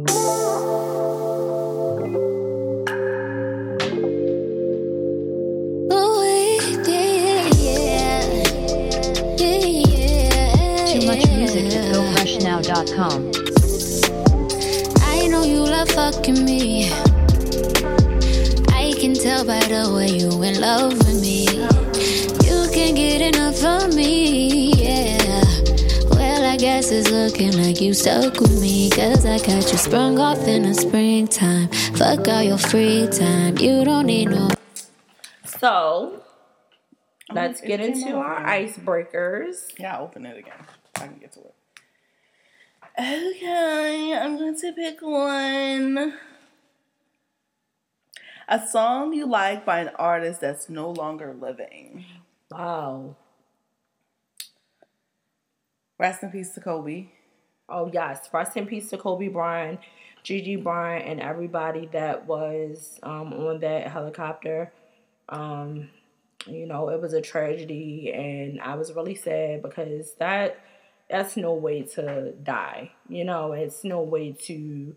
Too much music at gofreshnow.com. I know you love fucking me. I can tell by the way you in love Well, I guess it's looking like you stuck with me. Cause I got you sprung off in the springtime. Fuck all your free time. You don't need no. So let's it get into our fine. icebreakers. Yeah, I'll open it again. I can get to it. Okay, I'm going to pick one. A song you like by an artist that's no longer living. Wow. Rest in peace to Kobe. Oh yes, rest in peace to Kobe Bryant, Gigi Bryant, and everybody that was um, on that helicopter. Um, you know, it was a tragedy, and I was really sad because that that's no way to die. You know, it's no way to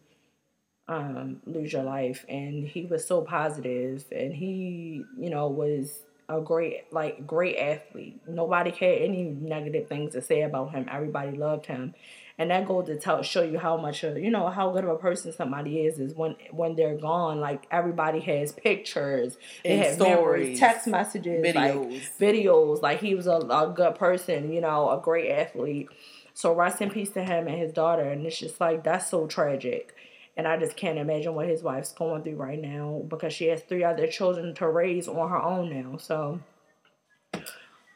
um, lose your life. And he was so positive, and he, you know, was a great, like, great athlete. Nobody had any negative things to say about him. Everybody loved him, and that goes to tell, show you how much, of, you know, how good of a person somebody is. Is when when they're gone, like everybody has pictures, they And have stories, memories, text messages, like videos. videos. Like he was a, a good person, you know, a great athlete. So rest in peace to him and his daughter. And it's just like that's so tragic. And I just can't imagine what his wife's going through right now because she has three other children to raise on her own now. So,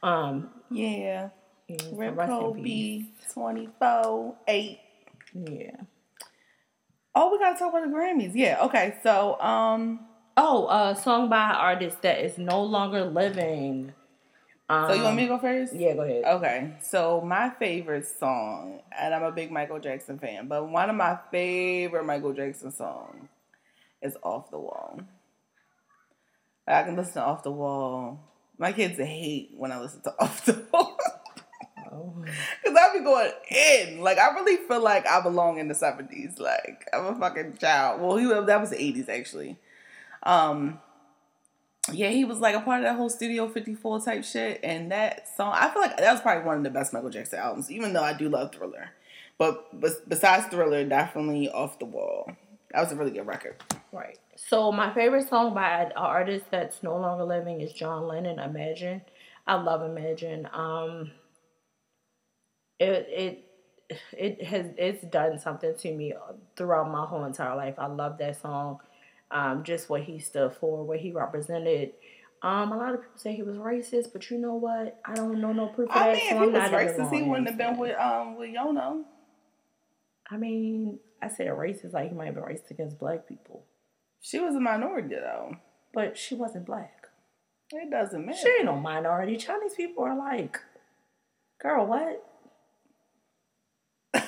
um, Yeah. yeah, Rip rest in peace. Kobe, 24, 8. Yeah. Oh, we gotta talk about the Grammys. Yeah, okay. So, um, Oh, a song by an artist that is no longer living. Um, so you want me to go first? Yeah, go ahead. Okay, so my favorite song, and I'm a big Michael Jackson fan, but one of my favorite Michael Jackson songs is Off the Wall. I can listen to Off the Wall. My kids hate when I listen to Off the Wall. Oh. Cause I be going in, like I really feel like I belong in the seventies. Like I'm a fucking child. Well, he that was the eighties actually. Um, yeah, he was like a part of that whole Studio 54 type shit. And that song, I feel like that was probably one of the best Michael Jackson albums, even though I do love Thriller. But, but besides Thriller, definitely Off the Wall. That was a really good record. Right. So my favorite song by an artist that's no longer living is John Lennon. Imagine. I love Imagine. Um. It it it has it's done something to me throughout my whole entire life. I love that song. Um, just what he stood for, what he represented. Um, a lot of people say he was racist, but you know what? I don't know no proof of I that. mean, so if I'm he was not racist, he wouldn't have been with um with Yoko. I mean, I said racist like he might have been racist against black people, She was a minority though. but she wasn't black. It doesn't matter. She ain't no minority. Chinese people are like, girl, what?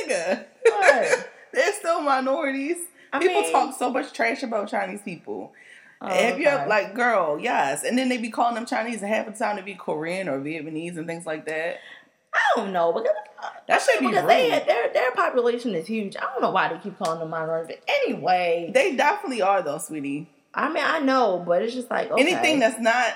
Nigga. What? They're still minorities. I people mean- talk so much trash about Chinese people. Oh, If you're okay. like, girl, yes, and then they be calling them Chinese, and half the time they be Korean or Vietnamese and things like that. I don't know because That should be because they their their population is huge. I don't know why they keep calling them minorities. But anyway, They definitely are though, sweetie. I mean I know, but it's just like okay. Anything that's not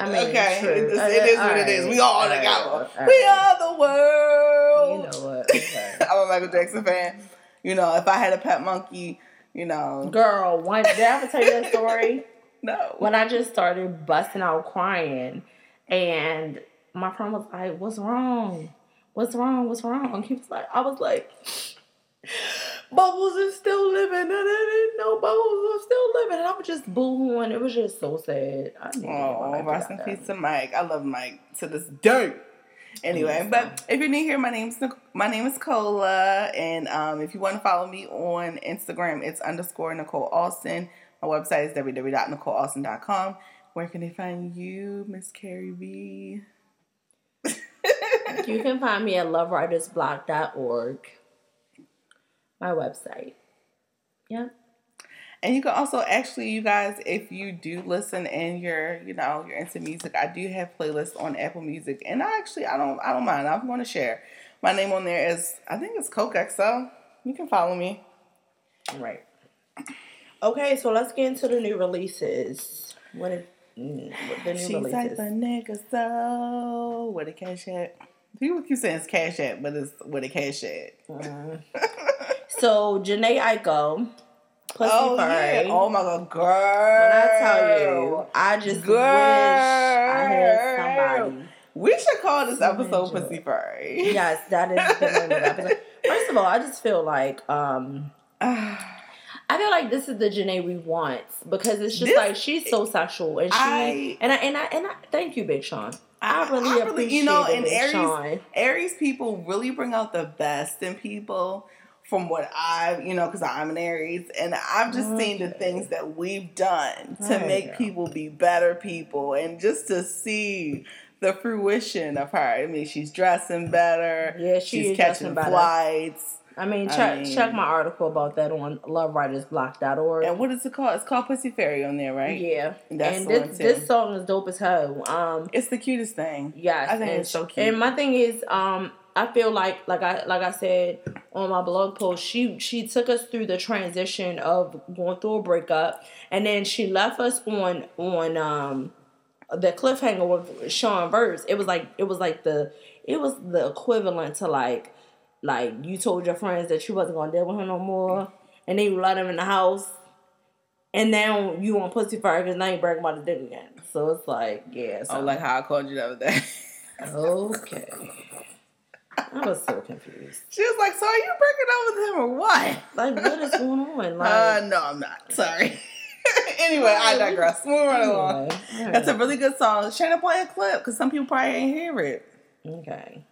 I mean, okay, true. it, Uh, is all what it is. We all all right, together. all We right. are the world. You know what? Okay. I'm a Michael Jackson fan. You know, if I had a pet monkey, you know, Girl, one did I ever tell you that story? no. when I just started busting out crying, and my friend was like, "What's wrong? What's wrong? What's wrong?" He was like, "I was like." Bubbles is still living, and I didn't know Bubbles was still living, and I was just boohooing. It was just so sad. I need to get my Oh, rest in peace to Mike. I love Mike to this day. Anyway, but if you're new here, my name's my name is Cola, and um, if you want to follow me on Instagram, it's underscore Nicole Alston. My website is www.nicolealston.com. Where can they find you, Miss Carrie B? You can find me at lovewritersblock.org, my website. Yeah. And you can also actually, you guys, if you do listen and you're, you know, you're into music, I do have playlists on Apple Music, and I actually, I don't, I don't mind. I'm going to share. My name on there is, I think it's Coke XO. You can follow me. Right. Okay, so let's get into the new releases. What is mm, what the new She's like releases? the nigga so where the cash at? People keep saying it's cash at, but it's where the cash at. So Jhené Aiko, Pussy oh yeah! Oh my god, girl! When I tell you, I just Girl. wish I had somebody. we should call this episode. "Pussy Fairy." Yes, that is the name of the episode. First of all, I just feel like um I feel like this is the Jhené we want because it's just This- like she's so sexual and she I- and I and I and I thank you, Big Sean. I really appreciate you know, it, and Big Aries, Sean. Aries people really bring out the best in people. From what I've, you know, because I'm an Aries, and I've just seen the things that we've done to make people be better people, and just to see the fruition of her. I mean, she's dressing better. Yeah, she she's catching flights. I mean, I check mean- check my article about that on lovewritersblock.org. And what is it called? It's called Pussy Fairy on there, right? Yeah, That's and this this song is dope as hell. Um, It's the cutest thing. Yes, I think and, it's so cute. And my thing is, um, I feel like, like I like I said on my blog post, she she took us through the transition of going through a breakup, and then she left us on on um the cliffhanger with Sean Verse. It was like it was like the it was the equivalent to like like you told your friends that you wasn't gonna deal with him no more, and then you let him in the house. And now you want pussy fire because now you bragging about his dick again. So it's like, yeah. So Oh, like how I called you the other day. Okay. I was so confused. she was like, "So are you breaking up with him or what?" Like, what is going on? Like, Uh, no, I'm not. Sorry. anyway, I digress. Moving right along. anyway, all That's a really good song. Shayna play a clip because some people probably ain't hear it. okay.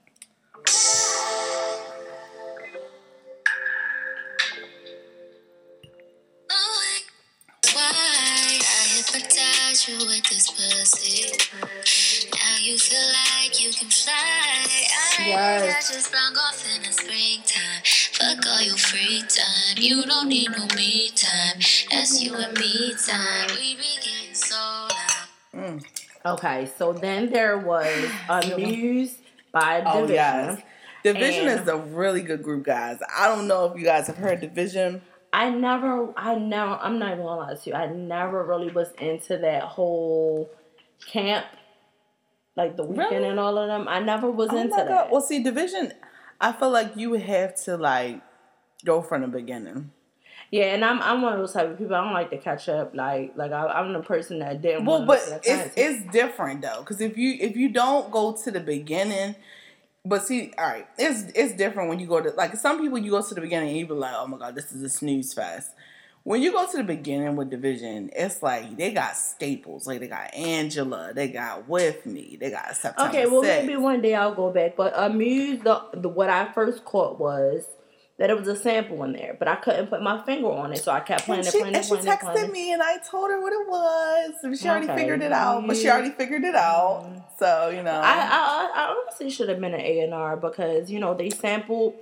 Why I hypnotize you with this pussy? Now you feel like you can fly. I Yes. Just sprung off in the springtime. Fuck all your free time. You don't need no me time. That's you and me time. We be getting so loud. Mm. Okay, so then there was Amused by Oh Division. yes, Division And- is a really good group, guys. I don't know if you guys have heard Division. I never, I never, I'm not even gonna lie to you. I never really was into that whole camp, like the Weeknd Really? and all of them. I never was Oh into that. god! Well, see, Division. I feel like you would have to like go from the beginning. Yeah, and I'm I'm one of those type of people. I don't like to catch up. Like like I, I'm the person that didn't. Well, but it's it's different though, because if you if you don't go to the beginning, but see, all right, it's it's different when you go to like some people you go to the beginning and you be like, oh my god, this is a snooze fest. When you go to the beginning with Division, it's like they got staples, like they got Angela, they got With Me, they got September. Okay, well 6th. maybe one day I'll go back. But Amuse, the, the what I first caught was that it was a sample in there, but I couldn't put my finger on it, so I kept playing And it, she, playing and it, she playing playing texted it. me and I told her what it was. And she already Okay. figured it out, but she already figured it out. Mm-hmm. So, you know. I, I I honestly should have been an A and R because you know they sampled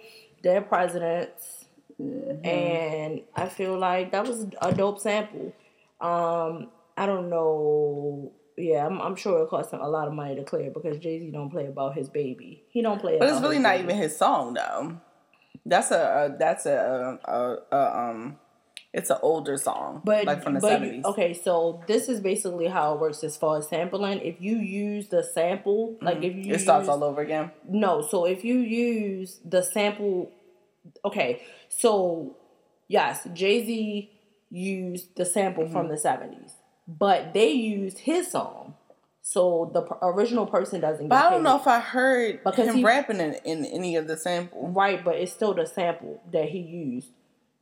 their presidents, Mm-hmm. and I feel like that was a dope sample. Um, I don't know. Yeah, I'm, I'm sure it cost him a lot of money to clear because Jay Z don't play about his baby. He don't play. About But it's really not baby. even his song though. That's a, a that's a, a, a um it's an older song. But like from the seventies. okay, so this is basically how it works as far as sampling. If you use the sample, like if you Mm-hmm. It starts all over again. No, so if you use the sample, okay, so yes, Jay Z used the sample Mm-hmm. from the seventies, but they used his song, so the original person doesn't. But I don't know if I heard Because him he- rapping in, in any of the sample. Right, but it's still the sample that he used.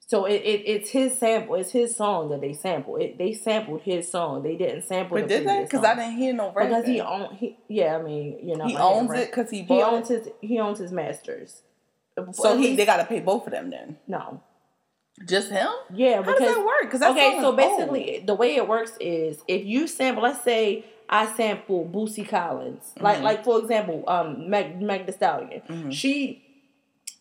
So it, it it's his sample. It's his song that they sampled. It, they sampled his song. They didn't sample. But the did they? Because I didn't hear no rapping. because he own he yeah. I mean you know He owns it 'cause he he owns his he owns his masters. So he least- they gotta pay both of them then. no. Just him? yeah How because does that work? Because okay so basically the way it works is if you sample let's say I sample Bootsy Collins. Like Mm-hmm. like for example um Meg Meg Thee Stallion. She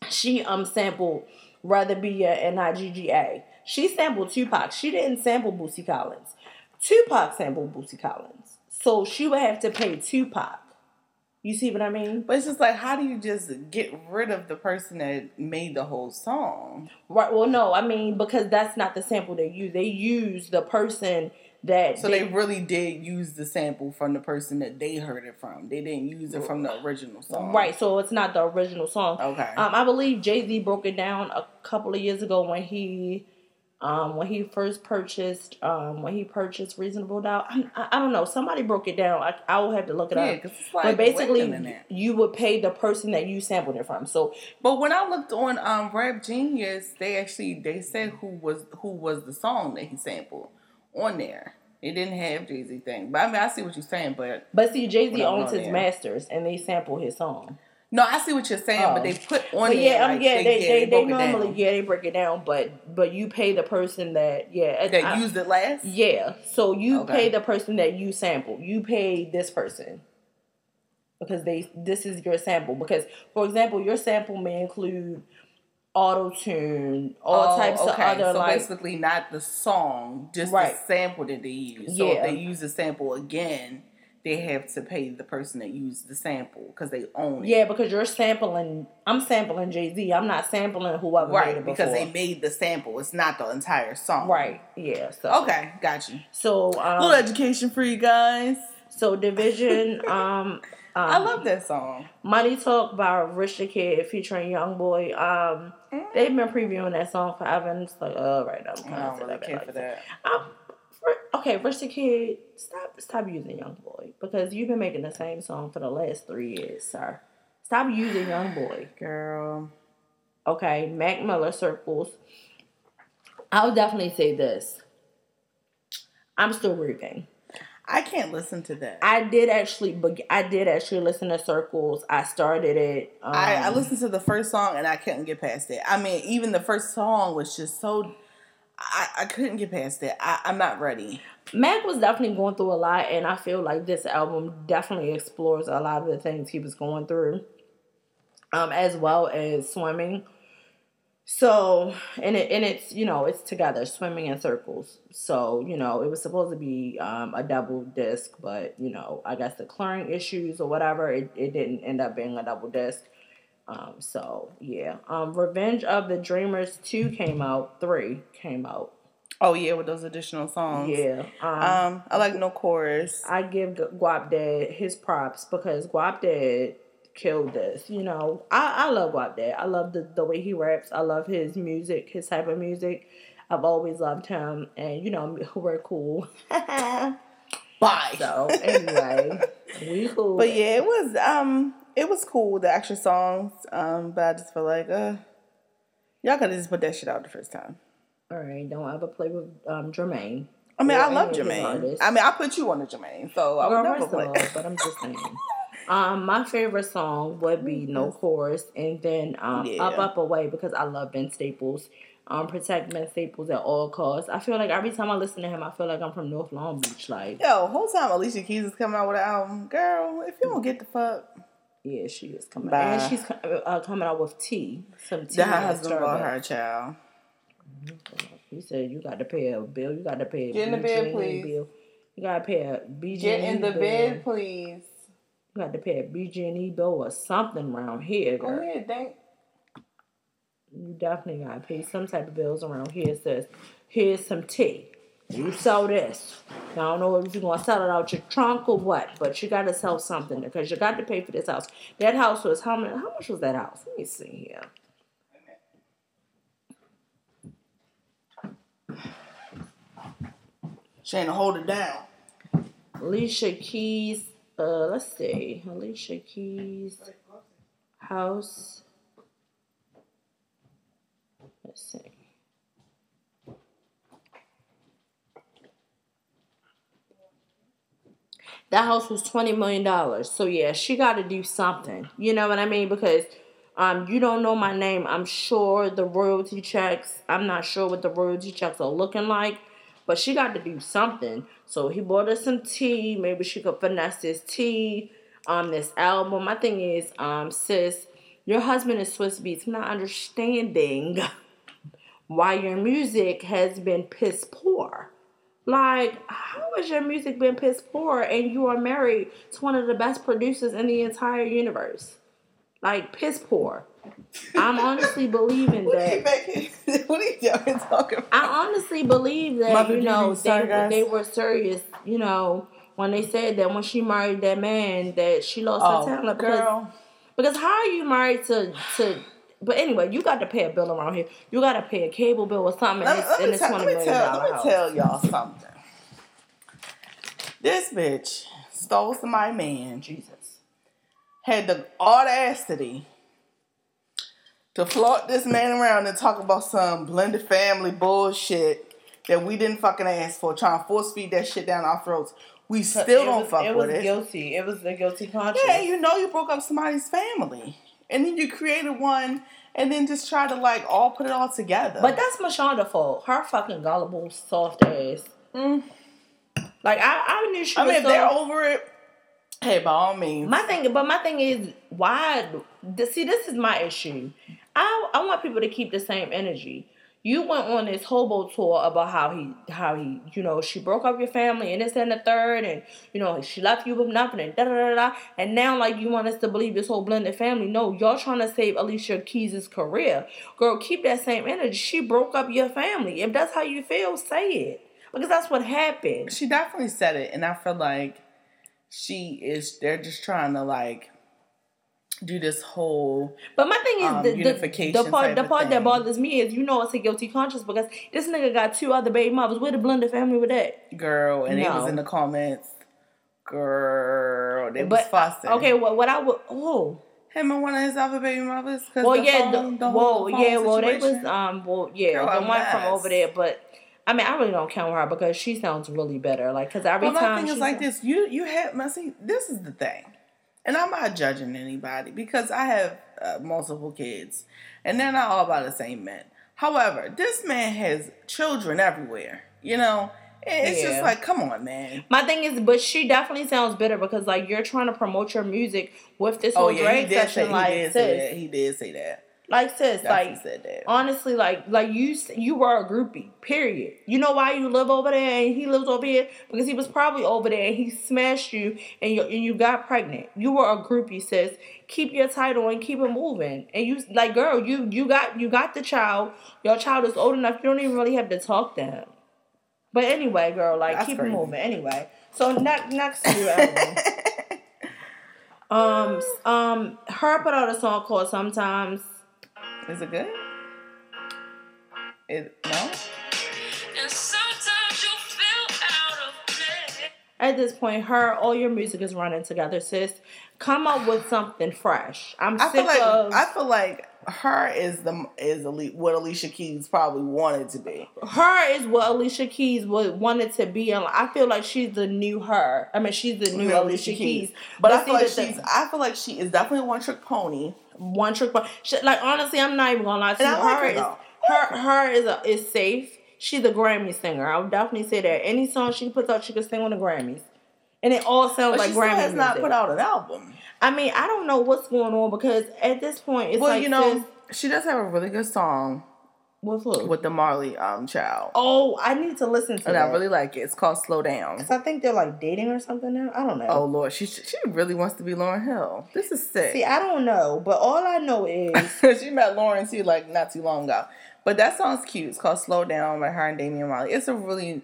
she um sampled Rather Be and IGGA she sampled Tupac. She didn't sample Bootsy Collins. Tupac sampled Bootsy Collins. So she would have to pay Tupac You see what I mean? But it's just like, how do you just get rid of the person that made the whole song? Right. Well, no, I mean because that's not the sample they use. They use the person that. So they, really did use the sample from the person that they heard it from. They didn't use it from the original song. Right. So it's not the original song. Okay. Um, I believe Jay Z broke it down a couple of years ago when he. Um, when he first purchased, um, when he purchased Reasonable Doubt, I, I, I don't know. Somebody broke it down. I, I will have to look it yeah, up. because it's like, but basically, you would pay the person that you sampled it from. So But when I looked on um Rap Genius, they actually they said who was who was the song that he sampled on there. It didn't have Jay Z thing, but I mean I see what you're saying. But But see, Jay Z owns his there. masters, and they sample his song. No, I see what you're saying. Oh. But they put on But yeah, um, like, yeah, they they, they, it normally down. yeah they break it down, but but you pay the person that yeah that I- used it last. yeah. So you Okay. pay the person that you sample. You pay this person because they this is your sample. Because for example, your sample may include auto tune, all Oh, types of other so like basically not the song, just Right. the sample that they use. So Yeah. if they use the sample again, they have to pay the person that used the sample because they own it. yeah because you're sampling. I'm sampling Jay Z. I'm not sampling whoever made Right, it because they made the sample. It's not the entire song. right. Yeah. So Okay, got you. So um, little education for you guys. So division. um, um, I love that song. Money Talk by Rich the Kid featuring Young Boy. Um, they've been previewing that song forever, and it's like, oh, right, I'm I kind of really care for that. Um, for- okay, the Kid, stop, stop using Young Boy because you've been making the same song for the last three years, sir. Stop using Young Boy. Girl. Okay, Mac Miller circles. I'll definitely say this. I'm still grieving. I can't listen to that. I did actually, beg- I did actually listen to Circles. I started it. Um, I, I listened to the first song and I couldn't get past it. I mean, even the first song was just so. I, I couldn't get past it. I, I'm not ready. Mac was definitely going through a lot, and I feel like this album definitely explores a lot of the things he was going through, um, as well as swimming. So, and it and it's you know it's together, swimming in circles. So you know it was supposed to be um, a double disc, but you know I guess the clearing issues or whatever, it, it didn't end up being a double disc. Um, so yeah, um, Revenge of the Dreamers two came out, three came out. Oh yeah, with those additional songs. Yeah, Um, I like no chorus. I give Gu- Guapdad his props because Guapdad killed this. You know, I, I love Guapdad. I love the, the way he raps. I love his music, his type of music. I've always loved him, and you know, we're cool. Bye. so anyway, we cool. But yeah, it was um, it was cool the extra songs. Um, but I just feel like uh, y'all could have just put that shit out the first time. All right, don't ever play with um Jermaine. I mean, Or I love Jermaine. I mean, I put you on the Jermaine, so I would Girl, never play. All, but I'm just saying. Um, my favorite song would be No Chorus, and then um, Yeah. Up Up Away because I love Vince Staples. Um, protect Vince Staples at all costs. I feel like every time I listen to him, I feel like I'm from North Long Beach. Like, Yo, whole time Alicia Keys is coming out with an album, girl. If you don't get the fuck, yeah, she is coming, Bye. and she's uh, coming out with tea, some tea. the and husband bought her child. He said you got to pay a bill. You got to pay a Get in the bed, please. bill. You got to pay a BG. Get in the bed, please. You got to pay a BG&E bill or something around here, Go girl. ahead, thank. You definitely gotta pay some type of bills around here. It says, here's some tea. You sell this. I don't know if you're gonna sell it out your trunk or what, but you gotta sell something because you got to pay for this house. That house was how many? How much was that house? Let me see here. Shayna, hold it down. Alicia Keys. Uh, let's see. Alicia Keys house. Let's see. That house was twenty million dollars. So yeah, she got to do something. You know what I mean? Because um, you don't know my name. I'm sure the royalty checks. I'm not sure what the royalty checks are looking like, but she got to do something. So he bought her some tea. Maybe she could finesse this tea on this album. My thing is, um, sis, your husband is Swizz Beatz. I'm not understanding why your music has been piss poor. Like, how has your music been piss poor and you are married to one of the best producers in the entire universe? Like, piss poor. I'm honestly believing What are you that. making? What are you doing talking about? I honestly believe that Mother you know Judy, they, guys. they were serious. You know when they said that when she married that man that she lost Oh, her talent because girl. because how are you married to to? But anyway, you got to pay a bill around here. You got to pay a cable bill or something. Let, and me- it's, let and me it's tell, twenty let me tell, let me tell y'all something. This bitch stole some my man, Jesus. Had the audacity to flaunt this man around and talk about some blended family bullshit that we didn't fucking ask for, trying to force feed that shit down our throats. We still don't was, fuck it with was it. guilty. It was the guilty conscience. Yeah, you know you broke up somebody's family. And then you created one and then just try to like all put it all together. But that's Mashonda fault. Her fucking gullible, soft ass. Mm. Like I, I knew she I was mean, if so- they're over it, hey, by all means. My thing, but my thing is, why? See, this is my issue. I I want people to keep the same energy. You went on this hobo tour about how he, how he, you know, she broke up your family and this and the third, and you know she left you with nothing and da da da da. And now, like, you want us to believe this whole blended family? No, y'all trying to save Alicia Keys' career. Girl, keep that same energy. She broke up your family. If that's how you feel, say it because that's what happened. she definitely said it, and I feel like she is. They're just trying to like do this whole. But my thing is um, the, the, unification the part type the part that bothers me is you know it's a guilty conscience because this nigga got two other baby mothers. Where the blended family with that? girl, and it was in the comments. Girl, they was But fussing. okay, well, what I would oh him and one of his other baby mothers. well the yeah phone, the, the well whole phone yeah well they was um well yeah Girl, the a one from over there but I mean I really don't count her because she sounds really better like because every But my time thing is like this: you you have, see, this is the thing, and I'm not judging anybody because I have uh, multiple kids, and they're not all by the same men. However, this man has children everywhere. You know, it's Yeah. just like, come on, man. My thing is, but she definitely sounds bitter because like you're trying to promote your music with this Oh whole yeah, he drag did say session, he like did say that. He did say that. Like sis, Definitely like honestly, like like you you were a groupie. Period. You know why you live over there and he lives over here because he was probably over there and he smashed you and you and you got pregnant. You were a groupie, sis. Keep your title and keep it moving. And you like, girl, you you got you got the child. Your child is old enough. You don't even really have to talk to him. But anyway, girl, like That's keep crazy. it moving. Anyway, so next next to you, um um her put out a song called Sometimes. Is it good? It no. And sometimes you feel out of place. At this point, her all your music is running together, sis. Come up with something fresh. I'm I sick feel like of I feel like her is the is what Alicia Keys probably wanted to be. her is what Alicia Keys would wanted to be. And I feel like she's the new her. I mean, she's the new Yeah, Alicia Keys. But I feel like the thing- she's I feel like she is definitely one trick pony. One trick pony. She, like honestly, I'm not even gonna lie to And you. Like her her, is her her is a, is safe. She's a Grammy singer. I would definitely say that. Any song she puts out, she could sing on the Grammys. And it all sounds But like she Grammy has not music. put out an album. I mean, I don't know what's going on because at this point, it's well, like you know, sis, she does have a really good song what's with the Marley um child. Oh, I need to listen to and that. I really like it. It's called Slow Down. 'Cause I think they're like dating or something now. I don't know. Oh Lord, she she really wants to be Lauryn Hill. This is sick. See, I don't know, but all I know is she met Lauren too, like not too long ago. But that song's cute. It's called "Slow Down" by her and Damian Marley. It's a really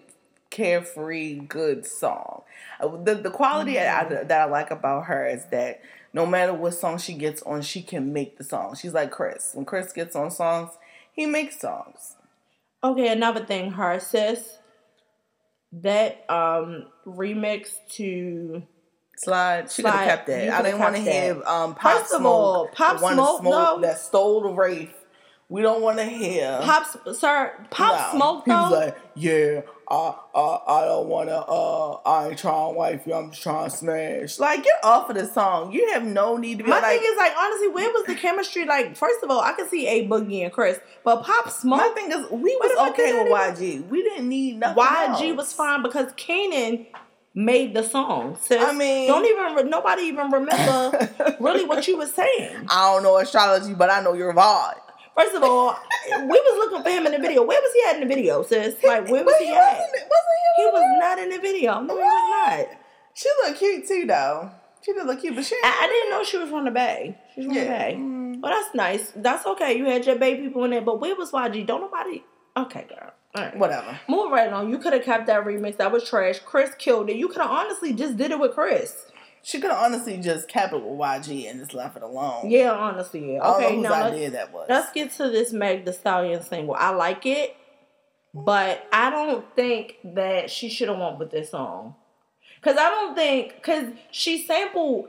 carefree, good song. Uh, The the quality Mm-hmm. I, that I like about her is that no matter what song she gets on, she can make the song. She's like Chris. When Chris gets on songs, he makes songs. okay. Another thing, her sis, that um remix to Slide. She could have kept that. I didn't want to hear um Pop First of Smoke. all, Pop Smoke, though- that stole the Wraith. We don't want to hear. Pop, sir, Pop No. Smoke He was like, yeah, I, I, I don't wanna, uh, I ain't trying to wife you. I'm just trying to smash. Like, get off of the song. You have no need to be my like. thing is like honestly, where was the chemistry? Like, first of all, I can see a Boogie and Chris, but Pop Smoke. my thing is, we was okay with YG. We didn't need nothing. YG else. was fine because Kanan made the song. Sis. I mean- don't even re- nobody even remember really what you were saying. I don't know astrology, but I know your vibe. First of all, we was looking for him in the video. Where was he at in the video, sis? Like where was he, he at? wasn't, wasn't He was not in the video. No, he was not. She look cute too, though. She did look cute, but she. I, I didn't know she was from the Bay. She's from the Bay. Mm. Well, that's nice. That's okay. You had your Bay people in there, but where was YG? Don't nobody. Okay, girl. All right. Whatever. Move right on. You could have kept that remix. That was trash. Chris killed it. You could have honestly just did it with Chris. She could have honestly just kept it with YG and just left it alone. Yeah, honestly, yeah. Okay, now idea that was. let's get to this Meg Thee Stallion single. I like it, but I don't think that she should have went with this song. Cause I don't think cause she sampled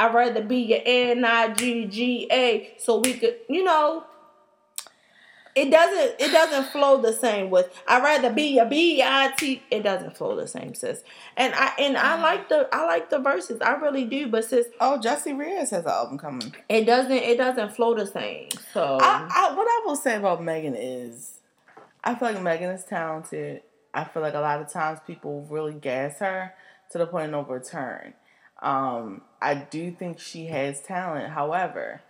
I'd rather be your N I G G A so we could you know it doesn't it doesn't flow the same with I'd rather be your B I T it doesn't flow the same sis. And I and I like the I like the verses. I really do, but sis oh, Jessie Reyez has an album coming. it doesn't it doesn't flow the same. So I, I, what I will say about Megan is, I feel like Megan is talented. I feel like a lot of times people really gas her to the point of no return. Um, I do think she has talent. However,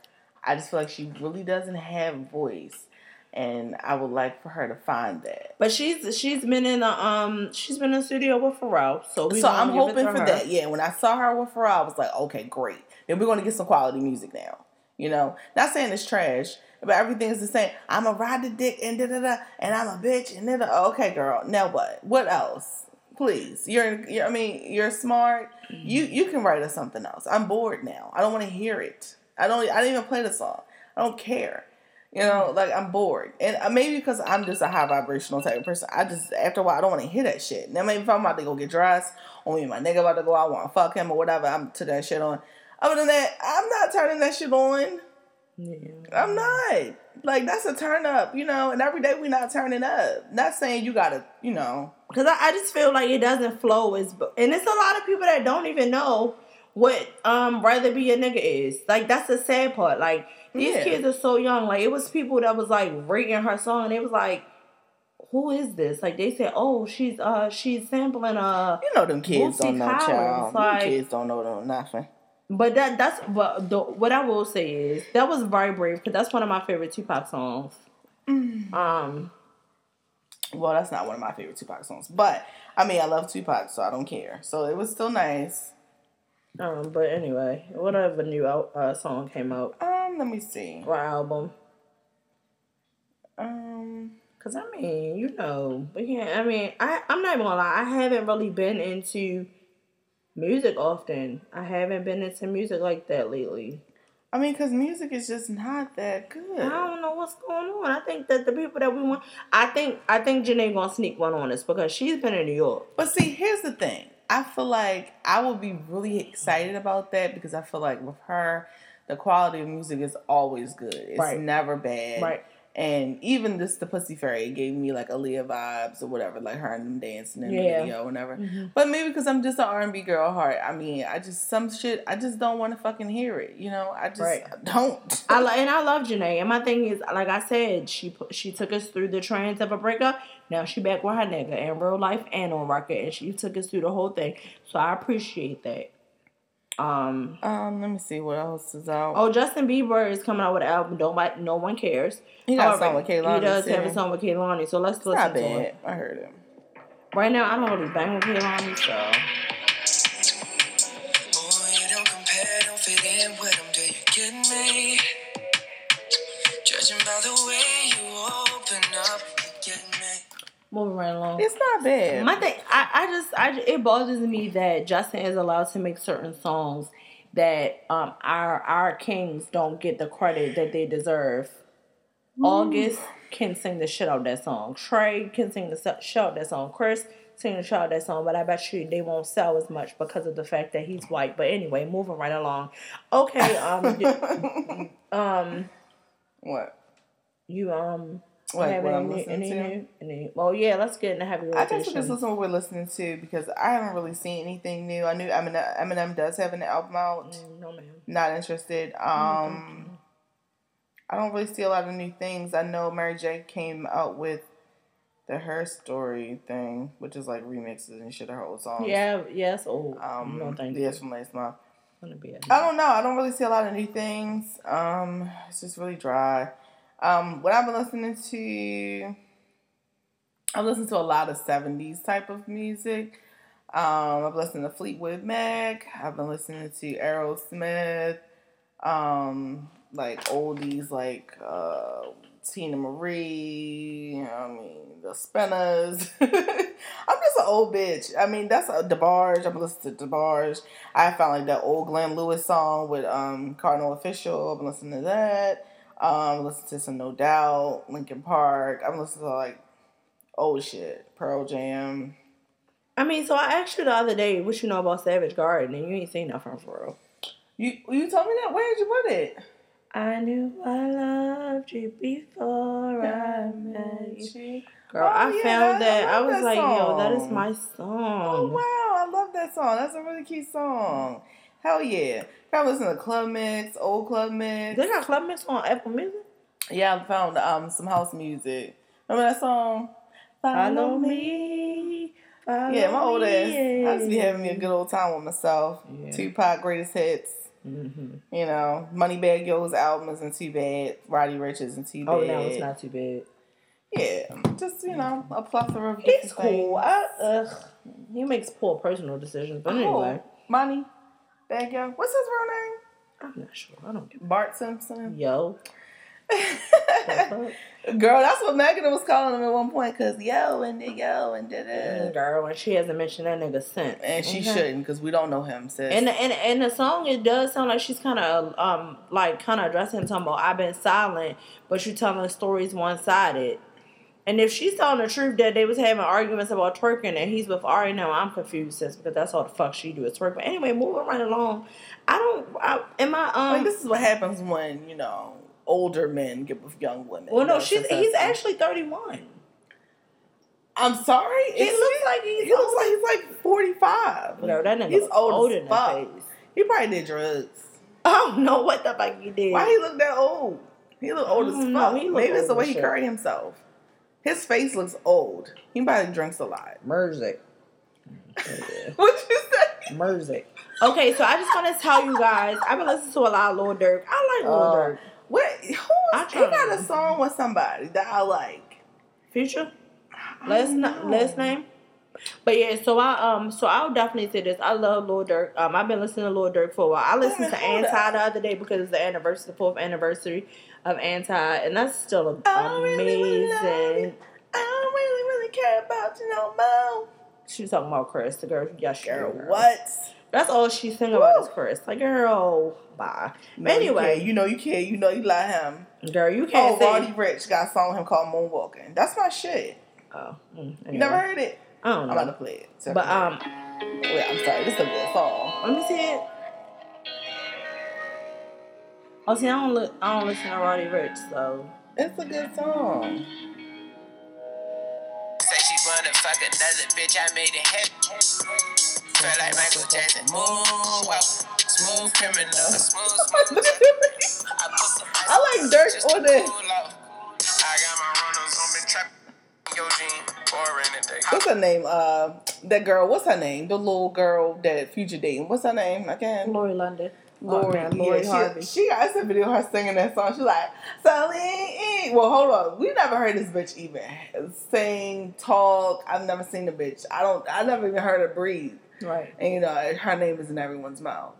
I just feel like she really doesn't have voice, and I would like for her to find that. But she's she's been in a um she's been in studio with Pharrell, so so I'm hoping for her. that. Yeah, when I saw her with Pharrell, I was like, okay, great. Then we're gonna get some quality music now. You know, not saying it's trash, but everything is the same. I'm a ride the dick and da da da, and I'm a bitch and da da. Okay, girl. Now what? What else? Please, you're, you're I mean, you're smart. You you can write us something else. I'm bored now. I don't want to hear it. I don't. I don't even play the song. I don't care. You know, like I'm bored, and uh, maybe because I'm just a high vibrational type of person. I just after a while I don't want to hear that shit. Now maybe if I'm about to go get dressed, or maybe my nigga about to go out, want to fuck him or whatever, I'm to that shit on. Other than that, I'm not turning that shit on. Yeah. I'm not. Like that's a turn up, you know. And every day we not turning up. Not saying you gotta, you know. Cause I, I just feel like it doesn't flow as and it's a lot of people that don't even know what um rather be a nigga is. Like that's the sad part. Like these Yeah. kids are so young. Like it was people that was like rating her song and it was like, who is this? Like they said, oh she's uh she's sampling uh You know them kids Bootsy don't know, Collins, child. like- them kids don't know them nothing. But that that's but the, what I will say is that was very brave because that's one of my favorite Tupac songs. Mm. Um, Well, that's not one of my favorite Tupac songs, but I mean, I love Tupac, so I don't care. So it was still nice. Um, but anyway, whatever new out, uh, song came out Um, let me see. or album, Um, cause I mean, you know, but yeah, I mean, I I'm not even gonna lie, I haven't really been into music often. I haven't been into music like that lately. I mean, cause music is just not that good. I don't know what's going on. I think that the people that we want, I think I think Jhené gonna sneak one on us because she's been in New York. But see, here's the thing. I feel like I would be really excited about that because I feel like with her, the quality of music is always good. It's Right. never bad. Right. And even this, the Pussy Fairy, gave me like Aaliyah vibes or whatever, like her and them dancing in the Yeah. video or whatever. Mm-hmm. But maybe because I'm just an R&B girl heart. I mean, I just, some shit, I just don't want to fucking hear it. You know, I just Right. don't. I lo- and I love Jhené. And my thing is, like I said, she put, she took us through the trends of a breakup. Now she back with her nigga in real life and on record, and she took us through the whole thing. So I appreciate that. Um. um, let me see what else is out. Oh, Justin Bieber is coming out with an album. Nobody, no one cares. He got a song with Kehlani, He does have a song with Kehlani. So let's it's listen not to it. I heard him. Right now, I don't really bang with Kehlani, so you don't compare, don't fit in with them, do you get me? Moving right along. It's not bad. My thing, I, I just, I, it bothers me that Justin is allowed to make certain songs that um our our kings don't get the credit that they deserve. August can sing the shit out of that song. Trey can sing the se- shit out of that song. Chris sing the shit out of that song, but I bet you they won't sell as much because of the fact that he's white. But anyway, moving right along. Okay, um, um, what? you um. Like have what any, I'm new- listening any, to? new- any, well, yeah, let's get into heavy I rotation. guess we just listen to what we're listening to because I haven't really seen anything new. I knew Eminem, Eminem does have an album out. Mm, No, ma'am. Not interested. Um, I don't really see a lot of new things. I know Mary J came out with the Her Story thing, which is like remixes and shit of her old songs. Yeah, yes. Oh, Um, no, thank yes, you. from last month. Gonna be a- I don't know. I don't really see a lot of new things. Um, it's just really dry. Um, what I've been listening to, I've listened to a lot of 70s type of music. Um, I've listened to Fleetwood Mac. I've been listening to Aerosmith. Um, like oldies like uh, Teena Marie. I mean, the Spinners. I'm just an old bitch. I mean, that's a DeBarge. I've listened to DeBarge. I found like that old Glenn Lewis song with um, Kardinal Offishall. I've been listening to that. Um, listened to some No Doubt, Linkin Park. I'm listening to like old shit, Pearl Jam. I mean, so I asked you the other day what you know about Savage Garden, and you ain't seen nothing for real. You you told me that. Where did you put it? I knew I loved you before I met you. Girl, Oh, I yeah, found that. I, was that like, yo, that is my song. Oh wow, I love that song. That's a really cute song. Hell yeah. I listen to Club Mix, old Club Mix. They got Club Mix on Apple Music. Yeah, I found um some house music. Remember that song? Follow me. Follow Yeah, my old ass. I just be having me a good old time with myself. Yeah. Tupac greatest hits. Mhm. You know, Moneybagg Yo's album isn't too bad. Roddy Ricch isn't too bad. Oh, no, it's not too bad. Yeah, just you know, a plethora of He's cool. I, ugh, he makes poor personal decisions, but anyway, Oh, Money, Yo. What's his real name? I'm not sure. I don't give Bart Simpson. yo. Girl, that's what Megan was calling him at one point. Cause yo and yo and da da. Girl, and she hasn't mentioned that nigga since. And she Okay. shouldn't, cause we don't know him, sis. And and and the song it does sound like she's kind of um like kind of addressing him talking about I've been silent, but you telling stories one sided. And if she's telling the truth that they was having arguments about twerking and he's with Ari now, I'm confused, sis, because that's all the fuck she do is twerk. But anyway, moving right along. I don't. I, am I um? like this is what happens when you know older men get with young women. well, no, she's he's actually 31. I'm sorry. He looks like he's He looks like he's like 45. No, that nigga He's old old as fuck. face. He probably did drugs. I don't know what the fuck he did. Why he look that old? He look old as fuck. He Maybe it's the way he carried himself. His face looks old. He probably drinks a lot. Merzik. What you say? Merzik. Okay, so I just want to tell you guys, I've been listening to a lot of Lil Durk. I like Lil Oh. Durk. What? Who? I he got a song with somebody that I like. Future. I Last don't na- know. last name. But yeah, so I um so I'll definitely say this. I love Lil Durk. Um, I've been listening to Lil Durk for a while. I listened Wait to Anti up. the other day because it's the anniversary, the fourth anniversary of Anti, and that's still I don't really, really amazing. you. I don't really, really care about you no more. She was talking about Chris, the girl. Yes, Girl, girl. what? That's all she sing about Woo. is Chris. Like, girl, bye. No, anyway, can't. you know you can't. You know you like him. girl, you Oh, can't say. Roddy Ricch got a song with him called Moonwalking. That's my shit. Oh, mm, You never heard it? I don't I'm know. about to play it. So But um, wait, I'm sorry. This is a good song. let me see it. Oh, see, I don't look. I don't listen to Roddy Ricch, so It's a good song. Say she wanna fuck another bitch, I made it happen. Feel like Michael Jackson. Moonwalk, smooth criminal. Smooth, smooth. I put some ice I like Durk just to on it. cool off. I got my runners on, been trapping. Yo, Jean, or in the day. What's her name? Uh, that girl. What's her name? The little girl that Future dating. What's her name again? Lori London, Lori. oh, Lori yeah, Harvey. she, she got a video of her singing that song. She's like, eh." well, hold on. We never heard this bitch even sing, talk. I've never seen the bitch. I don't. I never even heard her breathe. right? And you know, her name is in everyone's mouth.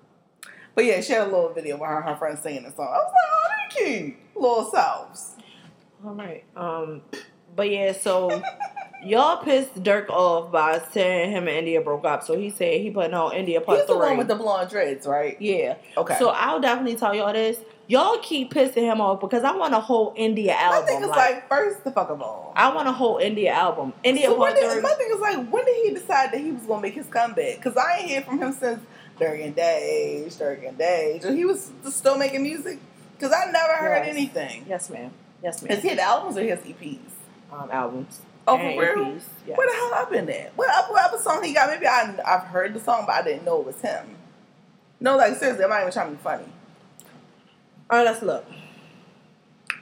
But yeah, she had a little video with her her friends singing the song. I was like, oh, they're cute. Little selves. All right. Um, but yeah, so y'all pissed Durk off by saying him and India broke up. So he said he putting on India part He's the three. one with the blonde dreads, right? yeah. Okay. So I'll definitely tell y'all this. Y'all keep pissing him off because I want a whole India album. my thing is like, first the fuck of all. I want a whole India album. India So part did, three. my thing is like, when did he decide that he was gonna make his comeback? Because I ain't hear from him since Durgan Days, Durgan Days. And he was still making music. Because I never heard Yes. anything. Yes, ma'am. Yes, ma'am. Is he had albums or has EPs? um, albums. Oh, real? Yes. Where the hell I've been at? What what other song he got? Maybe I, I've heard the song, but I didn't know it was him. No, like seriously, I'm not even trying to be funny. All right, let's look.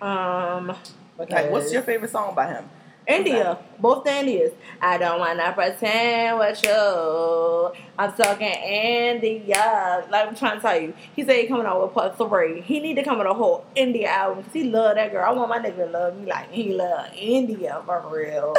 Um, Like, what's your favorite song by him? India, both the Indias. I don't wanna pretend with you. I'm talking India. Like I'm trying to tell you, he said he coming out with part three. He need to come with a whole India album because he love that girl. I want my nigga to love me like he love India for real.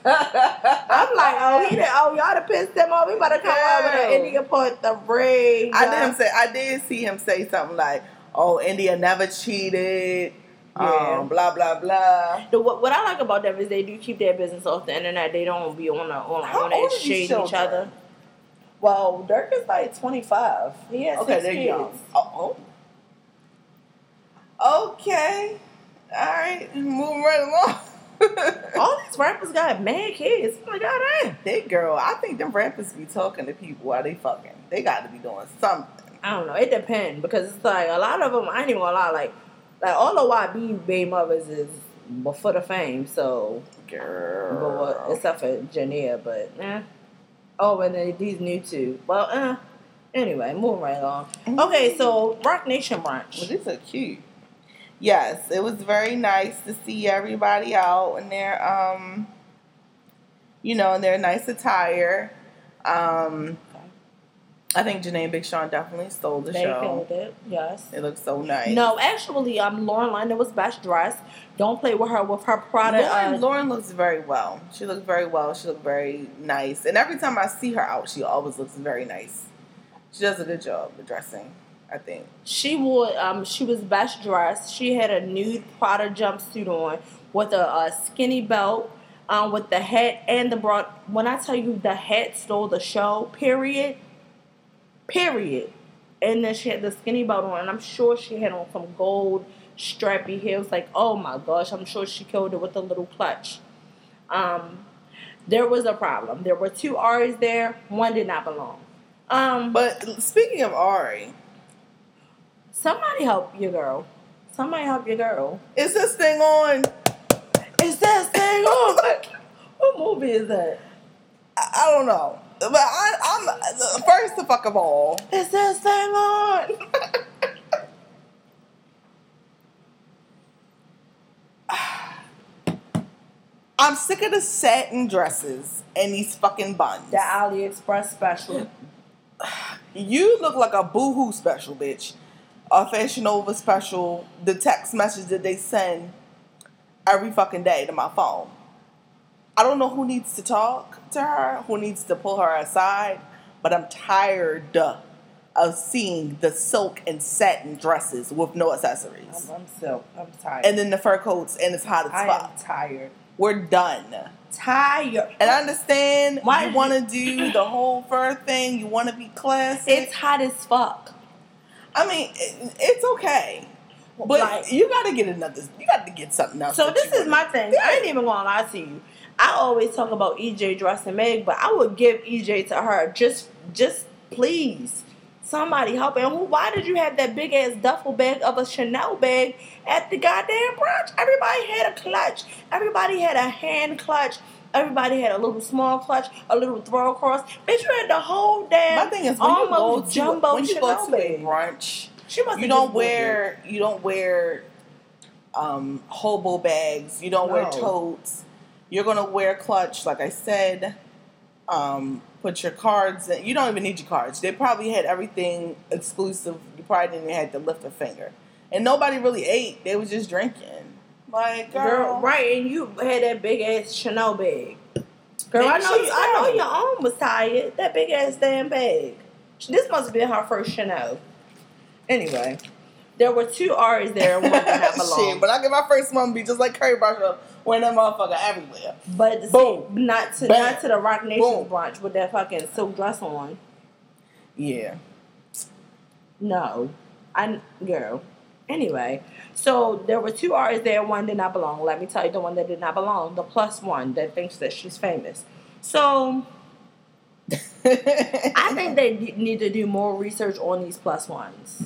I'm like, oh, he did. Oh, y'all done pissed him off. We about to come over there. Girl. India put the ring. I did him say I did see him say something like, "Oh, India never cheated." Yeah. Um, blah blah blah. The, what, what I like about them is they do keep their business off the internet. They don't be on the on, How on old it are these shade each other. Well, Durk is like twenty five. He has Okay, six they're kids. young. Oh. oh. Okay. All right, moving right along. All these rappers got mad kids. Oh my god, damn. They girl, I think them rappers be talking to people while they fucking. They got to be doing something. I don't know. It depends because it's like a lot of them. I ain't even gonna lie. Like, like all the YB baby mothers is for the fame. So, but Girl. what, except for Jania, but eh. Oh, and then these new two. Well, eh. Anyway, moving right along. Okay, so Roc Nation Well, brunch. these are cute. Yes, it was very nice to see everybody out in their um, you know, in their nice attire. Um, I think Jhené and Big Sean definitely stole the They show. killed it. Yes. It looks so nice. No, actually, um, Lauren London was best dressed. Don't play with her with her Prada. Lauren, uh, Lauren looks very well. She looks very well. She looks very nice. And every time I see her out, she always looks very nice. She does a good job with dressing, I think. She wore um she was best dressed. She had a nude Prada jumpsuit on with a, a skinny belt, um, with the hat and the broad. When I tell you the hat stole the show, period, period. And then she had the skinny belt on, and I'm sure she had on some gold strappy heels. Like, oh my gosh, I'm sure she killed it with a little clutch. Um, there was a problem. There were two R's there. One did not belong. Um, But speaking of Ari, Somebody help your girl. Somebody help your girl. is this thing on? Is that thing on? what movie is that? I, I don't know. But I, I'm first the fuck of all. Is that thing on? I'm sick of the satin dresses and these fucking buns. the AliExpress special. You look like a boohoo special, bitch. A Fashion Nova special. The text message that they send every fucking day to my phone. I don't know who needs to talk to her, who needs to pull her aside, but I'm tired of seeing the silk and satin dresses with no accessories. I'm, I'm so I'm tired. And then the fur coats and it's hot as I fuck. am tired. We're done. Tired. And I understand Why you want to do the whole fur thing. You want to be classy. It's hot as fuck. I mean, it, it's okay, but Like- you got to get another. You got to get something else. So this is my thing. I ain't even gonna lie to you. I always talk about EJ dressing Meg, but I would give EJ to her. Just, just please, somebody help. And who? Why did you have that big ass duffel bag of a Chanel bag at the goddamn brunch? Everybody had a clutch. Everybody had a hand clutch. Everybody had a little small clutch, a little throw across. Bitch, you had the whole damn My thing is when you go to jumbo when you Chanel go to a brunch, She must you don't wear you don't wear um, hobo bags. You don't wear totes. You're gonna wear clutch, like I said. Um, put your cards in. You don't even need your cards. They probably had everything exclusive. You probably didn't even have to lift a finger. And nobody really ate. They was just drinking. Like girl, Girl, right, and you had that big ass Chanel bag. Girl, Maybe I know you. I know your arm was tired. That big ass damn bag. This must have been her first Chanel. Anyway, there were two R's there. and One belong. Shit, but I get my first one be just like Curry Marshall wearing that motherfucker everywhere. but the Boom. same, not to Bam. not to the Roc Nation Boom. brunch with that fucking silk dress on. Yeah. No, I girl. Anyway, so there were two R's there. One did not belong. Let me tell you, the one that did not belong, the plus one that thinks that she's famous. So I think they need to do more research on these plus ones.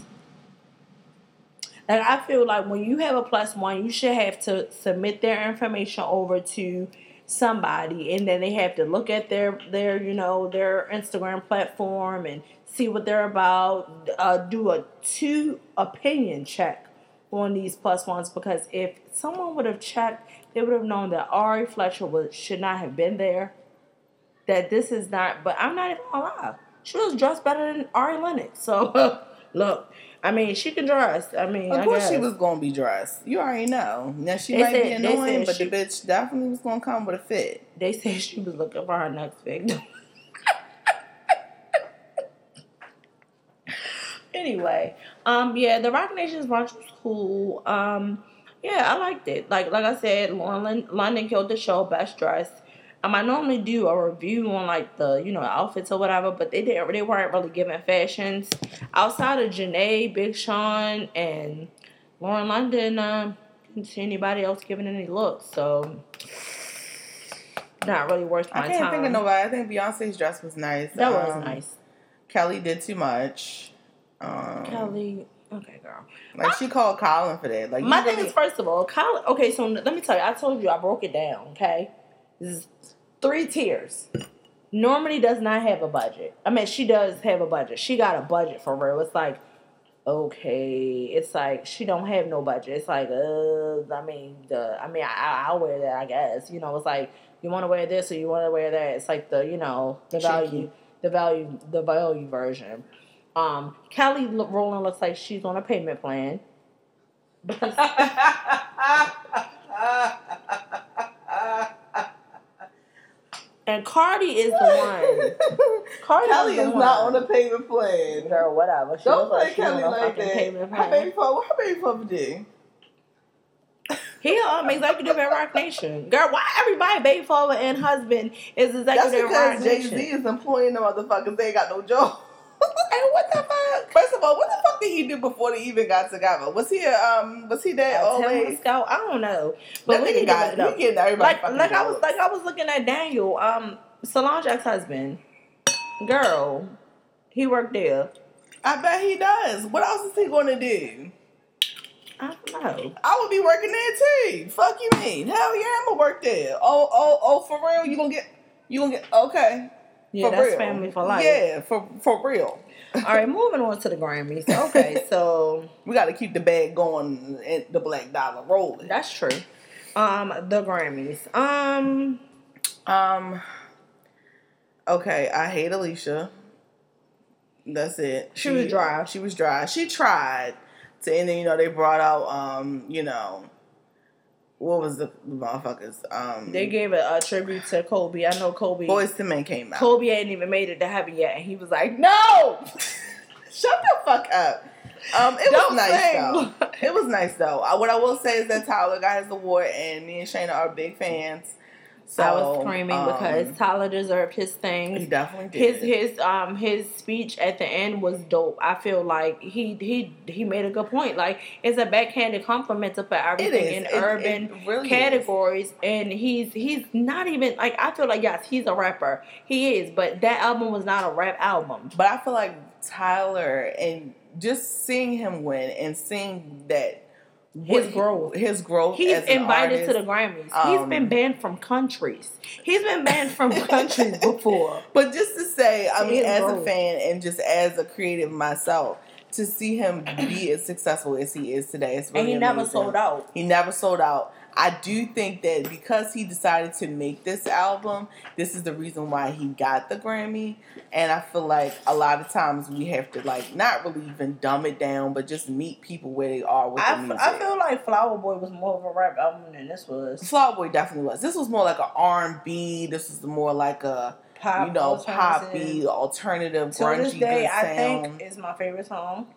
And I feel like when you have a plus one, you should have to submit their information over to somebody, and then they have to look at their their you know their Instagram platform and see what they're about. Uh, do a two opinion check on these plus ones because if someone would have checked, they would have known that Ari Fletcher was should not have been there that this is not, but I'm not even lie. She was dressed better than Ari Lennox. So look, I mean, she can dress. I mean, Of course, she was gonna be dressed. You already know. Now she They might said- be annoying, but she- the bitch definitely was gonna come with a fit. They said she was looking for her next victim. anyway, um, yeah, the Roc Nation's brunch was cool. Um, yeah, I liked it. Like, like I said, London, London killed the show, best dressed. Um, I normally do a review on like the you know outfits or whatever, but they didn't. They weren't really giving fashions outside of Jhené, Big Sean, and Lauren London. Um, didn't see anybody else giving any looks, so not really worth my time. I can't time. think of nobody. I think Beyonce's dress was nice. That was Um, nice. Kelly did too much. Um, Kelly, okay, girl. like she called Colin for that. Like My thing really- is, first of all, Colin. Okay, so let me tell you. I told you I broke it down. Okay, this is three tiers. Normally does not have a budget. I mean, she does have a budget. She got a budget for real. It's like, okay, it's like she don't have no budget. It's like, uh, I mean, the, I mean, I, I'll wear that, I guess. You know, it's like you want to wear this or you want to wear that. It's like the, you know, the value, Cheeky. the value, the value version. Um, Kelly Rowland looks like she's on a payment plan. Because and Cardi is the one. Cardi Kelly the is not on a payment plan. girl, whatever. She Don't looks play like Kelly on a like fucking payment that. Her plan. baby father, what her baby father did? He um executive at Roc Nation. Girl, why everybody baby father and husband is That's executive at Rock because Jay Z is employing the motherfuckers. They ain't got no job. Hey, what the fuck? First of all, what the fuck did he do before they even got together? Was he a, um was he that Tim always? Scout? I don't know, but That we nigga got look it up. he getting everybody Like, like I was like I was looking at Daniel, um, Solange ex husband, girl, he worked there. I bet he does. What else is he gonna do? I don't know. I would be working there too. Fuck you mean? Hell yeah, I'm gonna work there. Oh, oh, oh, for real? You gonna get you gonna get okay. Yeah, for that's real. family for life. Yeah, for for real. All right, moving on to the Grammys. Okay, so We gotta keep the bag going and the black dollar rolling. that's true. Um, the Grammys. Um, Um Okay, I hate Alicia. That's it. She was dry. She was dry. She tried to and then you know they brought out um, you know what was the motherfuckers? Um they gave a, a tribute to Kobe. I know Kobe. Boyz II Men came out. Kobe hadn't even made it to heaven yet, and he was like, "No, Shut the fuck up. Um, it Don't was nice sing. though. It was nice though. Uh, what I will say is that Tyler got his award, and me and Shayna are big fans. So I was screaming um, because Tyler deserved his thing. he definitely did. his his um his speech at the end was dope. I feel like he he he made a good point. Like it's a backhanded compliment to put everything in It- urban it really categories, and he's he's not even like I feel like yes he's a rapper. He is, but that album was not a rap album. But I feel like Tyler and just seeing him win and seeing that His growth. his growth. He's invited to the. Grammys. he's been um, banned from countries. He's been banned from countries before. But just to say, I mean, as a fan and just as a creative myself, to see him be as successful as he is today, it's really And he never sold out. He never sold out. I do think that because he decided to make this album, this is the reason why he got the Grammy. And I feel like a lot of times we have to like not really even dumb it down, but just meet people where they are with the I, music. f- I feel like Flower Boy was more of a rap album than this was. Flower Boy definitely was. This was more like a R and B. This was more like a Pop, you know alternative. poppy, alternative, To grungy, this day, I sound. think is my favorite song.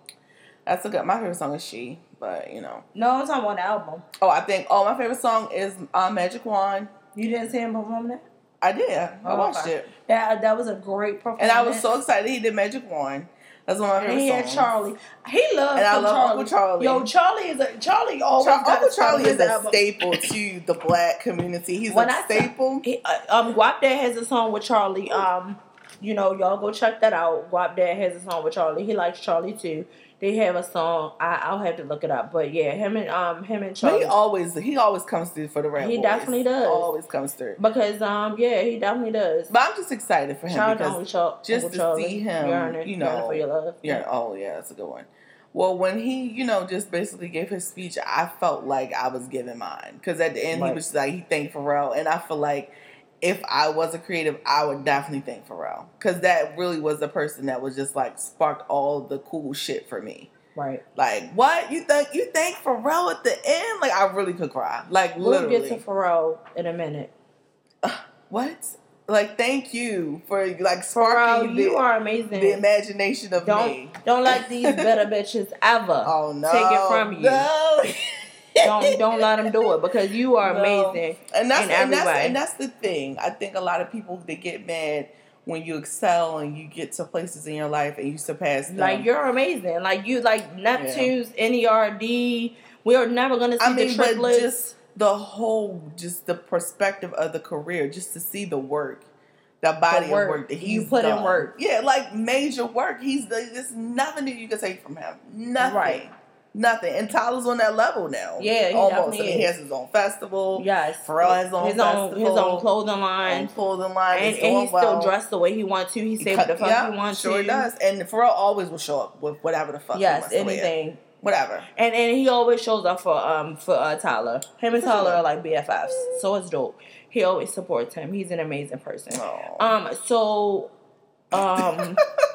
That's a good. My favorite song is She, but you know. No, I'm one album. Oh, I think. Oh, my favorite song is uh, Magic Wand. You didn't see him perform that? I did. I Oh, watched okay. it, That that was a great performance. and I was so excited he did Magic Wand. That's one of my And favorite he had. Charlie. He loves And I love Charlie. Uncle Charlie. Yo, Charlie is a Charlie always Char- Uncle Charlie is a album. staple to the black community. He's When a I staple. He, uh, um, Guapdad has a song with Charlie. Um, you know, y'all go check that out. Guapdad has a song with Charlie. He likes Charlie too. They have a song. I, I'll have to look it up. But yeah, him and um him and But Charlie. he always he always comes through for the rap. He boys. definitely does. Always comes through. because um yeah, he definitely does. But I'm just excited for him to because Char- just to Charlie. see him, Yearning, you yearning know, for your love. Yeah. Oh, yeah, that's a good one. Well, when he, you know, just basically gave his speech, I felt like I was giving mine because at the end he was like he thanked Pharrell, and I feel like if I was a creative, I would definitely thank Pharrell because that really was the person that was just like sparked all the cool shit for me. Right. Like what you think? You think Pharrell at the end? Like I really could cry. Like We'll literally. get to Pharrell in a minute. what? Like thank you for like Pharrell, sparking you are amazing. the imagination of don't me. don't let these better bitches ever Oh no! take it from you. No. Don't don't let them do it because you are No. amazing. And that's and that's and that's the thing. I think a lot of people they get mad when you excel and you get to places in your life and you surpass them. Like you're amazing. Like you like Neptune's NERD. We are never gonna see I mean, the but triplets. just the whole, just the perspective of the career, just to see the work, the body work. of work that You he's put in work. Yeah, like major work. He's the, there's nothing that you can take from him. Nothing. Right. Nothing. And Tyler's on that level now. Yeah, he almost. I definitely mean, he has his own festival. yes, Pharrell has his own his own his own clothing own line, clothing line. and, and he doing still dressed the way he wants to. He say what the fuck yeah, he wants sure to. does. And Pharrell always will show up with whatever the fuck. he Yes, anything. Whatever. And and he always shows up for um for uh, Tyler. Him and For Tyler sure. are like BFFs, so it's dope. He always supports him. He's an amazing person. Aw. Um, so, um,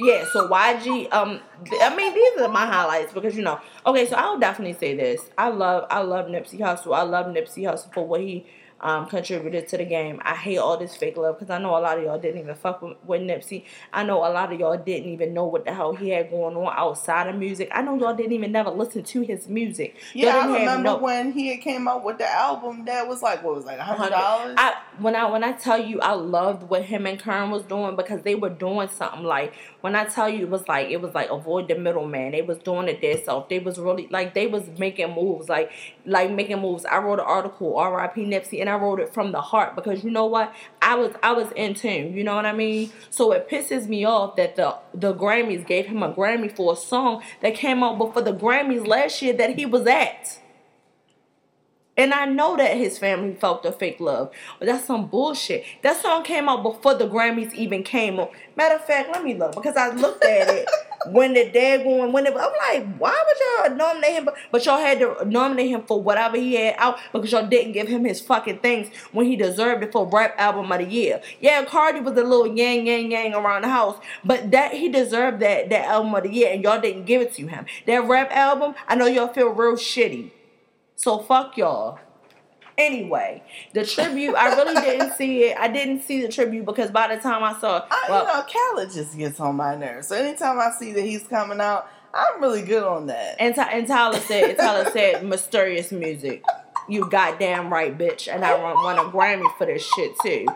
yeah. So YG. Um, I mean, these are my highlights because you know. Okay, so I'll definitely say this. I love I love Nipsey Hussle. I love Nipsey Hussle for what he um, contributed to the game. I hate all this fake love because I know a lot of y'all didn't even fuck with, with Nipsey. I know a lot of y'all didn't even know what the hell he had going on outside of music. I know y'all didn't even never listen to his music. Yeah, I remember no- when he came out with the album that was like what was like a hundred dollars. I when I when I tell you I loved what him and Kern was doing because they were doing something like when I tell you it was like it was like avoid the middleman. They was doing it themselves. They was really like they was making moves like like making moves. I wrote an article R.I.P. Nipsey and I wrote it from the heart because you know what I was I was in tune. You know what I mean? So it pisses me off that the the Grammys gave him a Grammy for a song that came out before the Grammys last year that he was at. And I know that his family felt the fake love. But that's some bullshit. That song came out before the Grammys even came on. Matter of fact, let me look because I looked at it when the dad going when it, I'm like, why would y'all nominate him? But, but y'all had to nominate him for whatever he had out because y'all didn't give him his fucking things when he deserved it for rap album of the year. Yeah, Cardi was a little yang yang yang around the house, but that he deserved that that album of the year, and y'all didn't give it to him. That rap album, I know y'all feel real shitty. So fuck y'all. Anyway, the tribute, I really didn't see it. I didn't see the tribute because by the time I saw I, well, you know, Khaled just gets on my nerves. So anytime I see that he's coming out, I'm really good on that. and, Ty- and Tyler said, Tyler said, mysterious music. You goddamn right, bitch. And I want a Grammy for this shit too.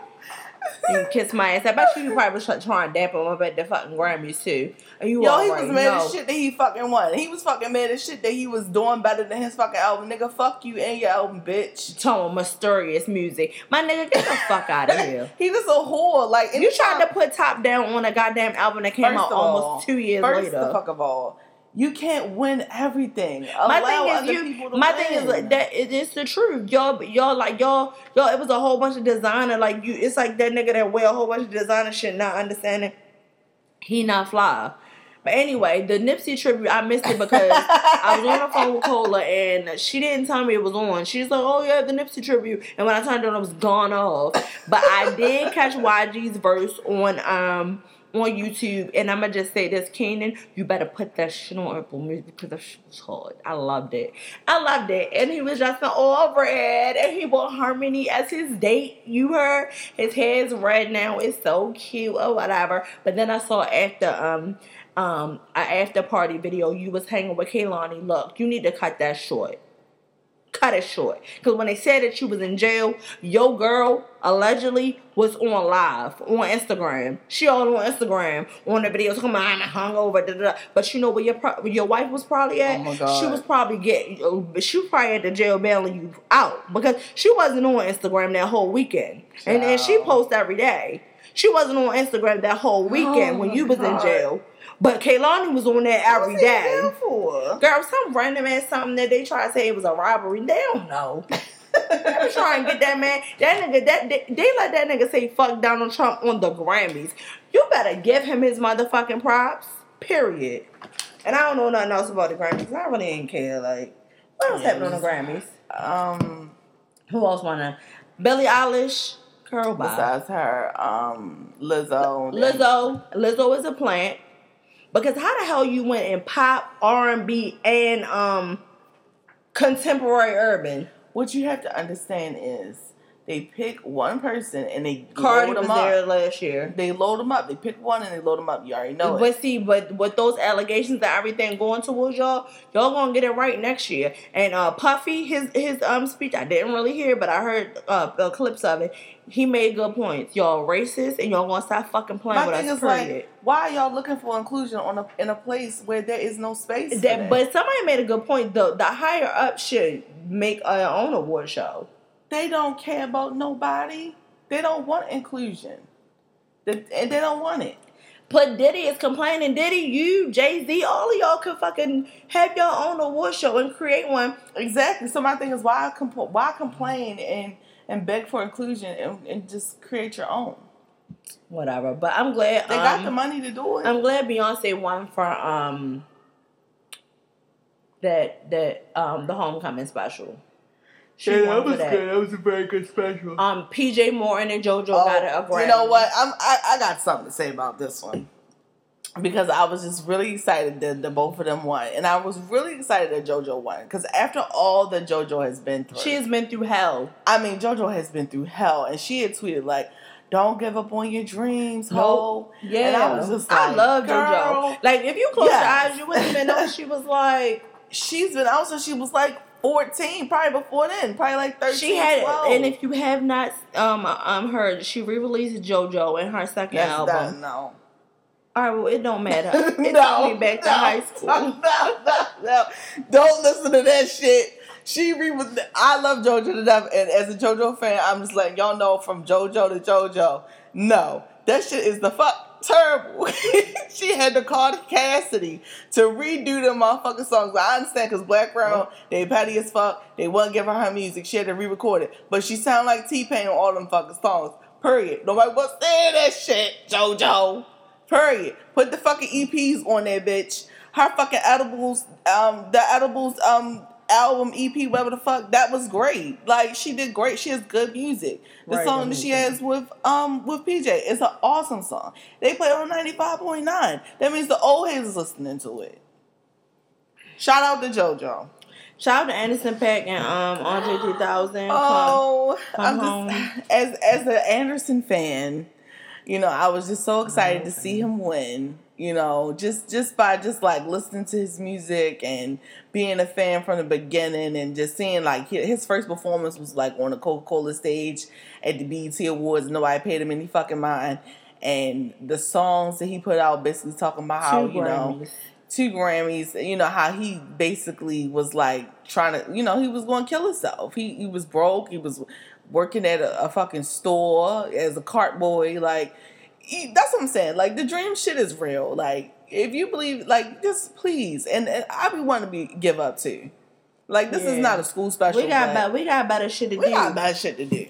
You can kiss my ass. I bet you you probably was trying to dap him up at the fucking Grammys too. And you Yo, he already was mad know. as shit that he fucking won. He was fucking mad as shit that he was doing better than his fucking album. Nigga, fuck you and your album, bitch. Tone mysterious music. My nigga, get the fuck out of here. he was a whore. Like You tried to put top down on a goddamn album that came First out all, almost two years first later. the fuck of all, you can't win everything. my thing is you. My win. thing is like, that it, it's the truth. Y'all, y'all like y'all, y'all. It was a whole bunch of designer. Like you, it's like that nigga that wear a whole bunch of designer shit, not understanding he not fly. But anyway, the Nipsey tribute, I missed it because I was on the phone with Cola and she didn't tell me it was on. She's like, "Oh yeah, the Nipsey tribute," and when I turned it on, it was gone off. But I did catch YG's verse on um on YouTube, and I'm gonna just say this, Keenan, you better put that shit on Apple Music because that shit was hard. I loved it. I loved it, and he was just all red, and he bought Harmony as his date. You heard his hair's red now. It's so cute or whatever. But then I saw after um um an after party video you was hanging with Kehlani. Look, you need to cut that short. Cut it short. Because when they said that she was in jail, your girl allegedly was on live on Instagram. She all on Instagram on the videos. Come on, I'm hungover. Da, da, da. But you know where your pro- your wife was probably at? Oh my God. She was probably getting. She was probably at the jail bailing you out because she wasn't on Instagram that whole weekend. And then she posts every day. She wasn't on Instagram that whole weekend Oh when you was in jail. But Kehlani was on there every What's he day. there for? Girl, some random ass something that they try to say it was a robbery. They don't know. was trying to get that man. That nigga, that they, they let that nigga say fuck Donald Trump on the Grammys. You better give him his motherfucking props. Period. And I don't know nothing else about the Grammys. I really ain't care. Like, what else Yeah, happened on the Grammys? Um, Who else wanna? Billie Eilish, girl, besides her, um, Lizzo. Lizzo, Lizzo is a plant. Because how the hell you went in pop, R and B, and um contemporary urban? What you have to understand is they pick one person and they Cardi load was them there last year. They load them up. They pick one and they load them up. You already know it. But see, but with those allegations and everything going towards y'all, y'all gonna get it right next year. And uh Puffy, his his um speech, I didn't really hear, but I heard uh, uh clips of it. He made good points. Y'all racist, and y'all gonna stop fucking playing My with thing us. is Period. like, why are y'all looking for inclusion on a in a place where there is no space? that, that? but somebody made a good point. The the higher up should make their own award show. They don't care about nobody. They don't want inclusion. They, and they don't want it. But Diddy is complaining. Diddy, you, Jay Z, all of y'all could fucking have your own award show and create one. Exactly. So my thing is, why compl- why complain and and beg for inclusion and, and just create your own? Whatever. But I'm glad They got um, the money to do it. I'm glad Beyonce won for um that that um the homecoming special. She won for that. That was a very good special. Um, PJ Morton and JoJo got a Grammy. Oh, you know what? I'm, I I got something to say about this one because I was just really excited that the both of them won, and I was really excited that JoJo won because after all that JoJo has been through, She has been through hell. I mean, JoJo has been through hell, and she had tweeted like, "Don't give up on your dreams, ho." Yeah, and I was just like, I love. JoJo. Like if you close your eyes, you wouldn't even know she was like She's been out since she was like 14, probably before then, probably like 13. she had. 12. And if you have not um um heard, she re-released JoJo in her second That's album. done, no. All right, well it don't matter. It no, took me back to no, high school. No, no, no. Don't listen to that shit. She re was. I love JoJo to death, and as a JoJo fan, I'm just letting y'all know from JoJo to JoJo. No, that shit is the fuck terrible. she had to call Cassidy to redo the motherfucking songs. I understand because Blackground, they petty as fuck. They wouldn't give her her music. She had to re-record it, but she sound like T Pain on all them fucking songs. Period. Nobody was saying that shit, JoJo. Period. Put the fucking EPs on there, bitch. Her fucking edibles, um, the edibles, um, album EP, whatever the fuck, that was great. Like she did great. She has good music. The Right, song that that she has with um with PJ is an awesome song. They play on ninety five point nine. That means the old heads is listening to it. Shout out to JoJo. Shout out to Anderson .Paak and um Andre 3000. Oh, come I'm just as as an Anderson fan, you know, I was just so excited to see him win. You know, just just by just like listening to his music and being a fan from the beginning, and just seeing like his first performance was like on the Coca Cola stage at the BET Awards. Nobody paid him any fucking mind, and the songs that he put out basically talking about how you know two Grammys. You know how he basically was like trying to, you know, he was going to kill himself. He he was broke. He was working at a, a fucking store as a cart boy. Like that's what I'm saying. Like the dream shit is real. Like if you believe, like just please, and, and I be wanting to be give up too. Like this is not a school special. We got but better, we got better shit to we do. got bad shit to do.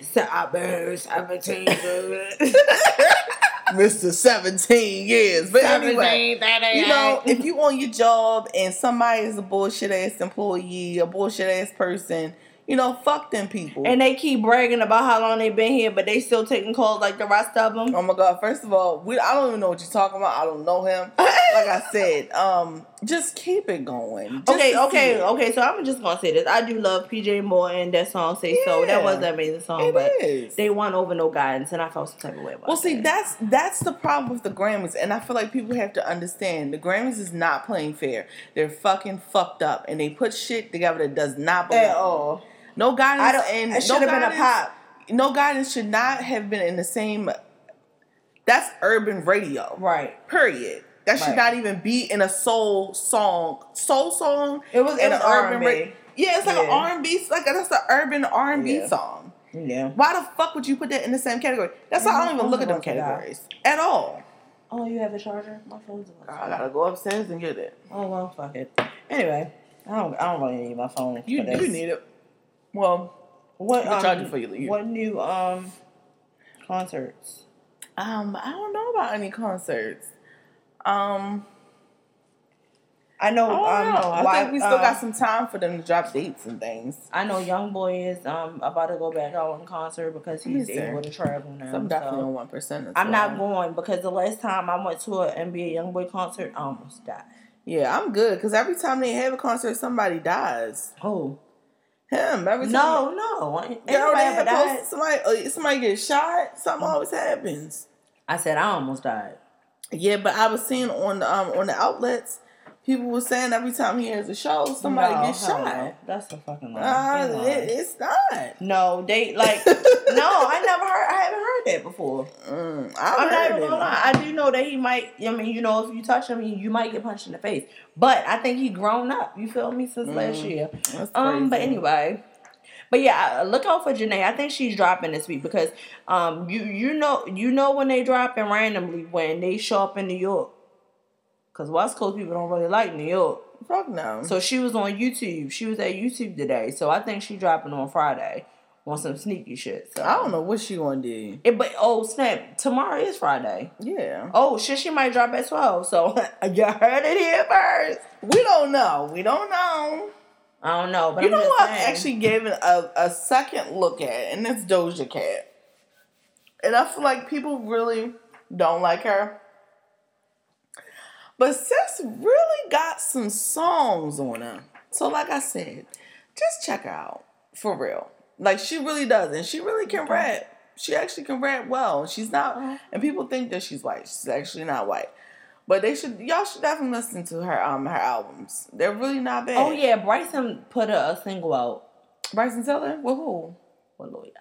17. Mr. 17 years. But anyway, you know, if you on your job and somebody is a bullshit ass employee, a bullshit ass person, you know, fuck them people. and they keep bragging about how long they've been here, but they still taking calls like the rest of them. oh my god! First of all, we I don't even know what you're talking about. I don't know him. like I said, um, just keep it going. Just okay, okay, okay. So I'm just gonna say this. I do love PJ Moore and That song "Say So." That was an amazing song, It but is. they won over no guidance, and I felt some type of way about Well, see, that. that's that's the problem with the Grammys, and I feel like people have to understand the Grammys is not playing fair. They're fucking fucked up, and they put shit together that does not belong. At all. No guidance. I don't. and It should no have been a pop. No guidance should not have been in the same. That's urban radio, Right. period. That should Right. not even be in a soul song. Soul song. It was- in was a urban R&B. ra- Yeah, it's like an R and B. Like that's an urban R and B song. Yeah. Why the fuck would you put that in the same category? That's why I don't mm-hmm. even look at them categories at all. Oh, you have a charger? My phone's I gotta go upstairs and get it. Oh well, fuck it. Anyway, I don't. I don't really need my phone. You you need it. Well, what? Um, charge it for you, leave. What new um concerts? um, I don't know about any concerts. Um, I know. I don't um, know. I why- think we still um, got some time for them to drop dates and things. I know Young Boy is um about to go back out in concert because he's Let me able to travel now. So I'm definitely so. on one percent. I'm not going because the last time I went to an NBA Young Boy concert, I almost died. Yeah, I'm good because every time they have a concert, somebody dies. Oh Him every time. no, no, ain't Girl, nobody they ever died. somebody, uh, somebody gets shot. Something always happens. I said I almost died. Yeah, but I was seeing on the um on the outlets, people were saying every time he has a show, somebody No, gets shot. no. That's a fucking lie. Uh, it, it's not. no, they like no. I never heard. I haven't heard that before. Mm, I'm not even gonna lie. I do know that he might. I mean, you know, if you touch him, you might get punched in the face. But I think he grown up. You feel me since last year. That's Um, but anyway. But yeah, look out for Jhené. I think she's dropping this week because um you you know you know when they dropping randomly when they show up in New York. Cause West Coast people don't really like New York. fuck no. So she was on YouTube. She was at YouTube today. So I think she dropping on Friday on some sneaky shit. So I don't know what she gonna do. It, but oh snap! Tomorrow is Friday. Yeah, Oh shit! She might drop at twelve. So you heard it here first. we don't know. We don't know. I don't know, but you I'm know what? I actually gave it a, a second look at, and it's Doja Cat. And I feel like people really don't like her. But Sis really got some songs on her. So, like I said, just check her out for real. Like she really does, and she really can rap. She actually can rap well. She's not, and people think that she's white. She's actually not white. But they should, y'all should definitely listen to her um her albums. They're really not bad. Oh yeah, Bryson put a, a single out Bryson Tiller with who? with Yachty.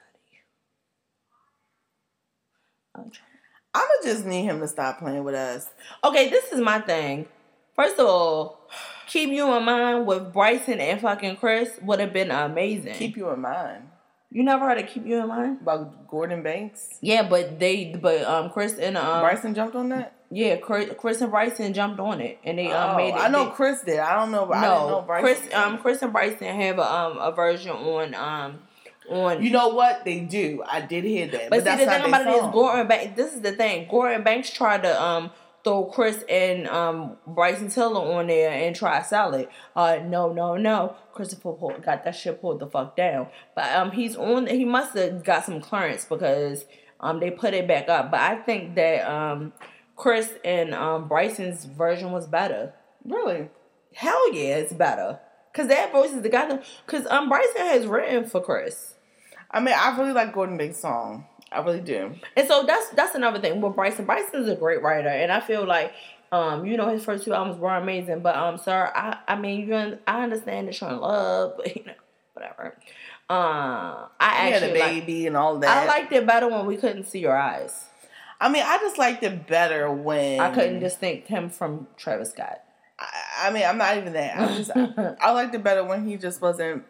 I'ma just need him to stop playing with us. Okay, this is my thing. First of all, keep you in mind with Bryson and fucking Chris would have been amazing. Keep you in mind you never heard of keep you in mind? about Guordan Banks. Yeah, but they, but um, Chris and um, Bryson jumped on that. yeah, Chris, Chris and Bryson jumped on it and they um oh, made it. I know they- Chris did. I don't know. But I didn't know no, Bryson. Chris, um, Chris and Bryson have a um a version on um on you know what they do? I did hear that, But, but, see, that's the thing about it is. Guordan Banks. This is the thing. Guordan Banks tried to um throw Chris and um Bryson Tiller on there and try to sell it. Uh, no, no, no. Christopher pulled, got that shit pulled the fuck down. But um, he's on. He must have got some clearance because um they put it back up. But I think that um Chris and um Bryson's version was better. Really? Hell yeah, it's better. Cause that voice is the guy. That, Cause um Bryson has written for Chris. I mean, I really like Guordan Banks' song. I really do. And so that's that's another thing with Bryson. Bryson's a great writer, and I feel like um, you know, his first two albums were amazing. But um, sir, I I mean, you un- I understand that you're in love, but you know, whatever. Uh, I a actually like, baby and all that. I liked it better when we couldn't see your eyes. I mean, I just liked it better when I couldn't distinct him from Travis Scott. I, I mean, I'm not even that. I just I, I liked it better when he just wasn't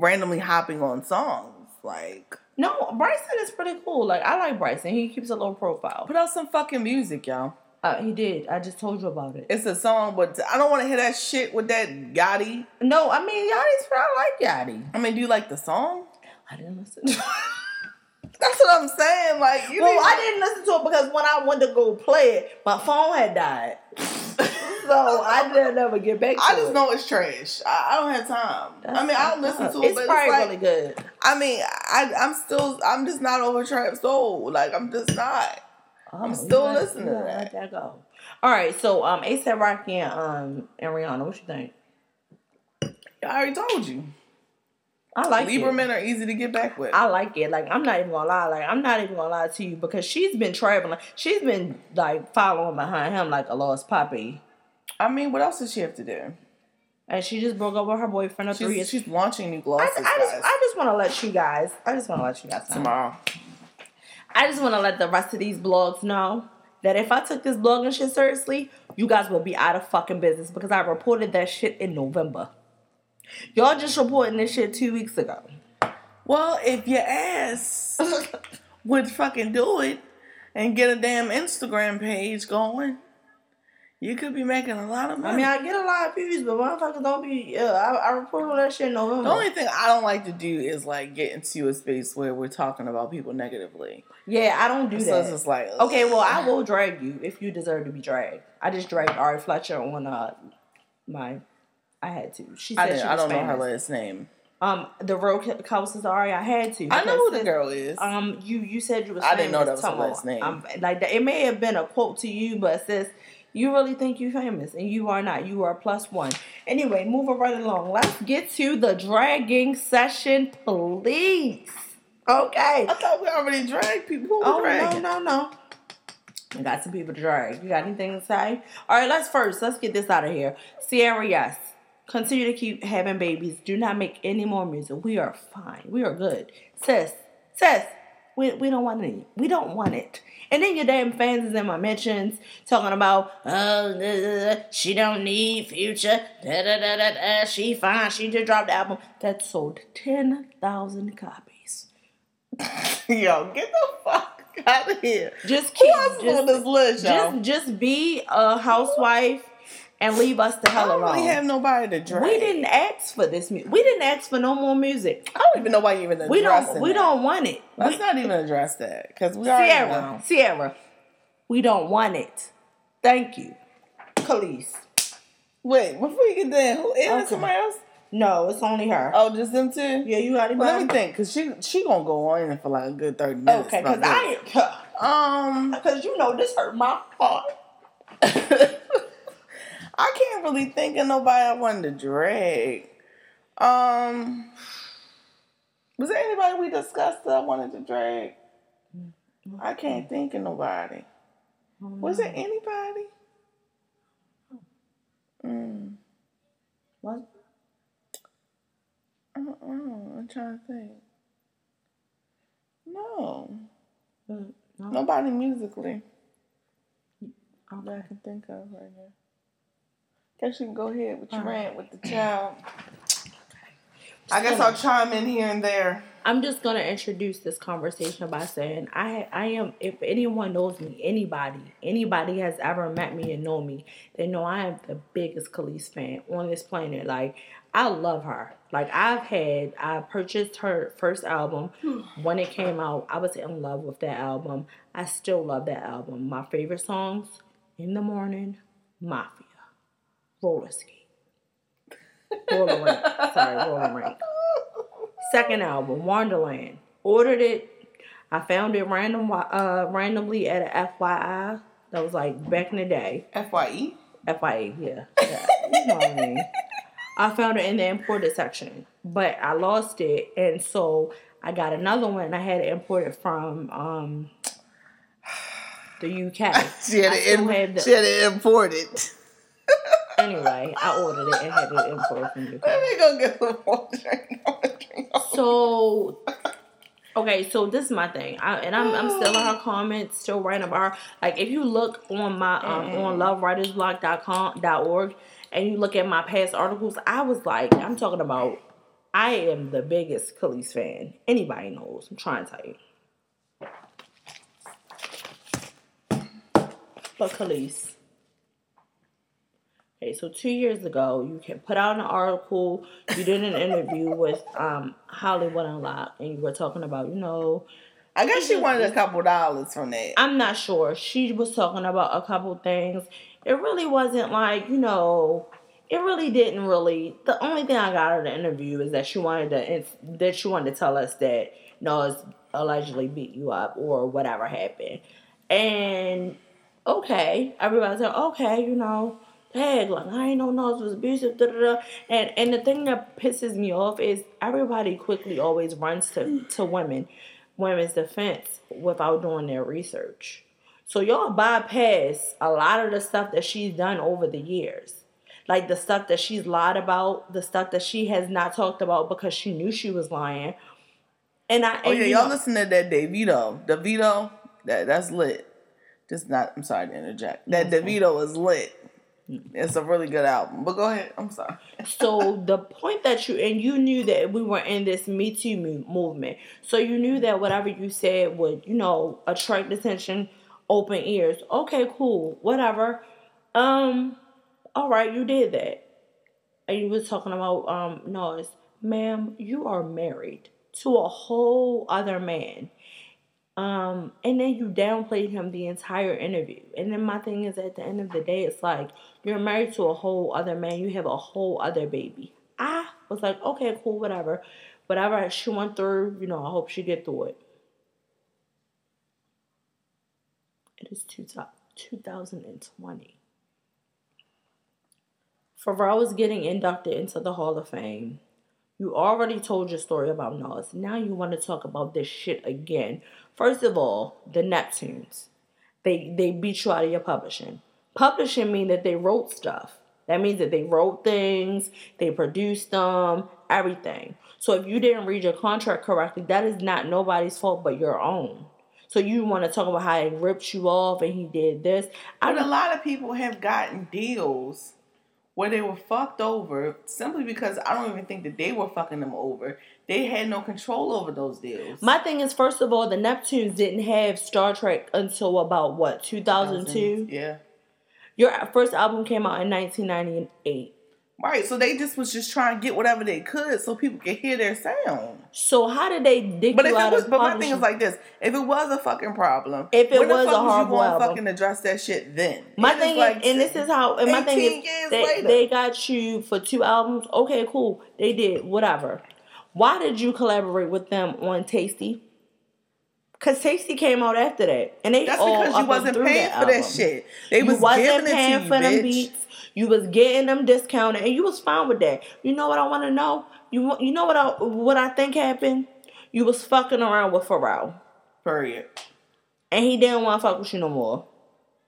randomly hopping on songs. Like, No, Bryson is pretty cool. Like I like Bryson. He keeps a low profile. put out some fucking music, y'all. Uh, he did. I just told you about it. It's a song, but I don't want to hear that shit with that Gotti. No, I mean Yachty's. I like Yachty. I mean, do you like the song? I didn't listen. to it. That's what I'm saying. Like, you Well, need- I didn't listen to it because when I went to go play it, my phone had died. so I didn't ever get back to I just it. know it's trash. I, I don't have time. That's I mean, I'll listen to it, It's but probably it's like, really good. I mean, I, I'm still, I'm just not over Trap Soul. Like, I'm just not. I'm still listening to that. Let that go. All right, so um, ASAP Rocky and um and Rihanna, what you think? I already told you. I like it. Lieberman are easy to get back with. I like it. Like I'm not even gonna lie. Like I'm not even gonna lie to you because she's been traveling. She's been like following behind him like a lost puppy, I mean, what else does she have to do? and she just broke up with her boyfriend of three She's, years. she's launching new I, glosses I just I just want to let you guys. I just want to let you guys know. tomorrow. I just want to let the rest of these blogs know that if I took this blogging shit seriously, you guys would be out of fucking business because I reported that shit in November. Y'all just reporting this shit two weeks ago. Well, if your ass would fucking do it and get a damn Instagram page going, you could be making a lot of money. I mean, I get a lot of views, but motherfuckers don't be. Uh, I, I reported that shit in November. the only thing I don't like to do is like get into a space where we're talking about people negatively. yeah, I don't do So that. it's just like, okay, well, I will drag you if you deserve to be dragged. I just dragged Ari Fletcher on uh my, I had to. She said didn't, she I don't know her last name. Um, the real Kelsey Ari, I had to. I know who the girl is. Um, you you said you was. I didn't know famous, that was her last name. Um, like it may have been a quote to you, but sis, you really think you famous, and you are not. You are plus one. Anyway, moving right along. Let's get to the dragging session, please. Okay. I thought we already dragged people. Oh dragging? no no no! I got some people to drag. You got anything to say? All right, let's first let's get this out of here. Ciara, yes, continue to keep having babies. Do not make any more music. We are fine. We are good, sis. Sis, we we don't want any. We don't want it. And then your damn fans is in my mentions talking about oh da, she don't need future. Da, da, da, da, da, she fine. She just dropped the album that sold ten thousand copies. Yo, get the fuck out of here. Just Who keep else is just, on this list, y'all? just just be a housewife and leave us the hell I hell don't really have nobody to drag. we didn't ask for this music. We didn't ask for no more music. I don't even know why you even We don't. We that. don't want it. Let's We- not even address that because we Ciara, know. Ciara, we don't want it. Thank you, Kelis. Wait, before you get there, who is Okay. it? Somebody else? No, it's only her. Oh, just them two. Yeah, you got it. Well, let me think, cause she she gonna go on for like a good thirty minutes. Okay, because about I, um because you know this hurt my heart. I can't really think of nobody I wanted to drag. Um, was there anybody we discussed that I wanted to drag? I can't think of nobody. Was there anybody? Mm, What? I don't know. I'm trying to think. No, Mm, no. nobody musically All that I can think of right now. Guess you can go ahead with your rant with the child. I guess I'll chime in here and there. I'm just gonna introduce this conversation by saying I I am if anyone knows me, anybody, anybody has ever met me and know me, they know I am the biggest Kelis fan on this planet. Like I love her. Like I've had I purchased her first album when it came out. I was in love with that album. I still love that album. My favorite songs, In the Morning, Mafia, Roller Skate. Roller Rink. Sorry, Roller Rink. Second album, Wanderland. Ordered it. I found it random, uh, randomly at a FYI. That was like back in the day. Fye. FYE, yeah. yeah. You know what I mean. I found it in the imported section, but I lost it, and so I got another one. And I had it imported from um, the UK. She had I it. In, the- she had it imported. Anyway, I ordered it and had it imported from UK. Let me go get some more drink. I wanna drink. So, okay, so this is my thing, I, and I'm I'm still in her comments, still writing about her. Like, if you look on my um on lovewritersblog.com dot org, and you look at my past articles, I was like, I'm talking about, I am the biggest Kelis fan. Anybody knows? I'm trying to tell you. But Kelis. Okay, so two years ago, you can put out an article. You did an interview with um, Hollywood Unlocked, and you were talking about, you know, I guess she wanted a couple dollars from that. I'm not sure. She was talking about a couple things. It really wasn't like, you know, it really didn't really. The only thing I got out of the interview is that she wanted to that she wanted to tell us that Nas allegedly beat you up or whatever happened. And okay, everybody's like, okay, you know, hey, like I ain't know Nas was abusive, da da da. And and the thing that pisses me off is everybody quickly always runs to to women, women's defense without doing their research. So y'all bypass a lot of the stuff that she's done over the years. Like the stuff that she's lied about, the stuff that she has not talked about because she knew she was lying. And I Oh and yeah, y'all know- listen to that Davido. Davido, that that's lit. Just not. I'm sorry to interject. That Davido is lit. It's a really good album. But go ahead. I'm sorry. so the point that you and you knew that we were in this Me Too movement, so you knew that whatever you said would, you know, attract attention, open ears. Okay, cool, whatever. Um, all right, you did that, and you was talking about um Nas, ma'am, you are married to a whole other man. Um, and then you downplayed him the entire interview. And then my thing is at the end of the day, it's like you're married to a whole other man, you have a whole other baby. I was like, okay, cool, whatever. Whatever she went through, you know, I hope she get through it. It is two, 2020. Pharrell is getting inducted into the Hall of Fame. You already told your story about Nas. Now you want to talk about this shit again. First of all, the Neptunes. They they beat you out of your publishing. Publishing mean that they wrote stuff. That means that they wrote things, they produced them, everything. So if you didn't read your contract correctly, that is not nobody's fault but your own. So you want to talk about how he ripped you off and he did this. I But a lot of people have gotten deals where they were fucked over simply because I don't even think that they were fucking them over. They had no control over those deals. My thing is, first of all, the Neptunes didn't have Star Trak until about what 2002. Yeah. Your first album came out in 1998. Right. So they just was just trying to get whatever they could so people could hear their sound. So how did they dig But you if it was, but my thing is like this: if it was a fucking problem, If it when the was fuck a you horrible gonna album. fucking address that shit then? My It is thing like is, and this is how, and my thing is, they, later. they got you for two albums. Okay, cool. They did whatever. Why did you collaborate with them on Tasty? Cause Tasty came out after that, and they That's all because you wasn't paying that for that shit. They you was wasn't giving it paying to you, for them bitch. beats. You was getting them discounted, and you was fine with that. You know what I want to know? You you know what I what I think happened? You was fucking around with Pharrell, Period. and he didn't want to fuck with you no more.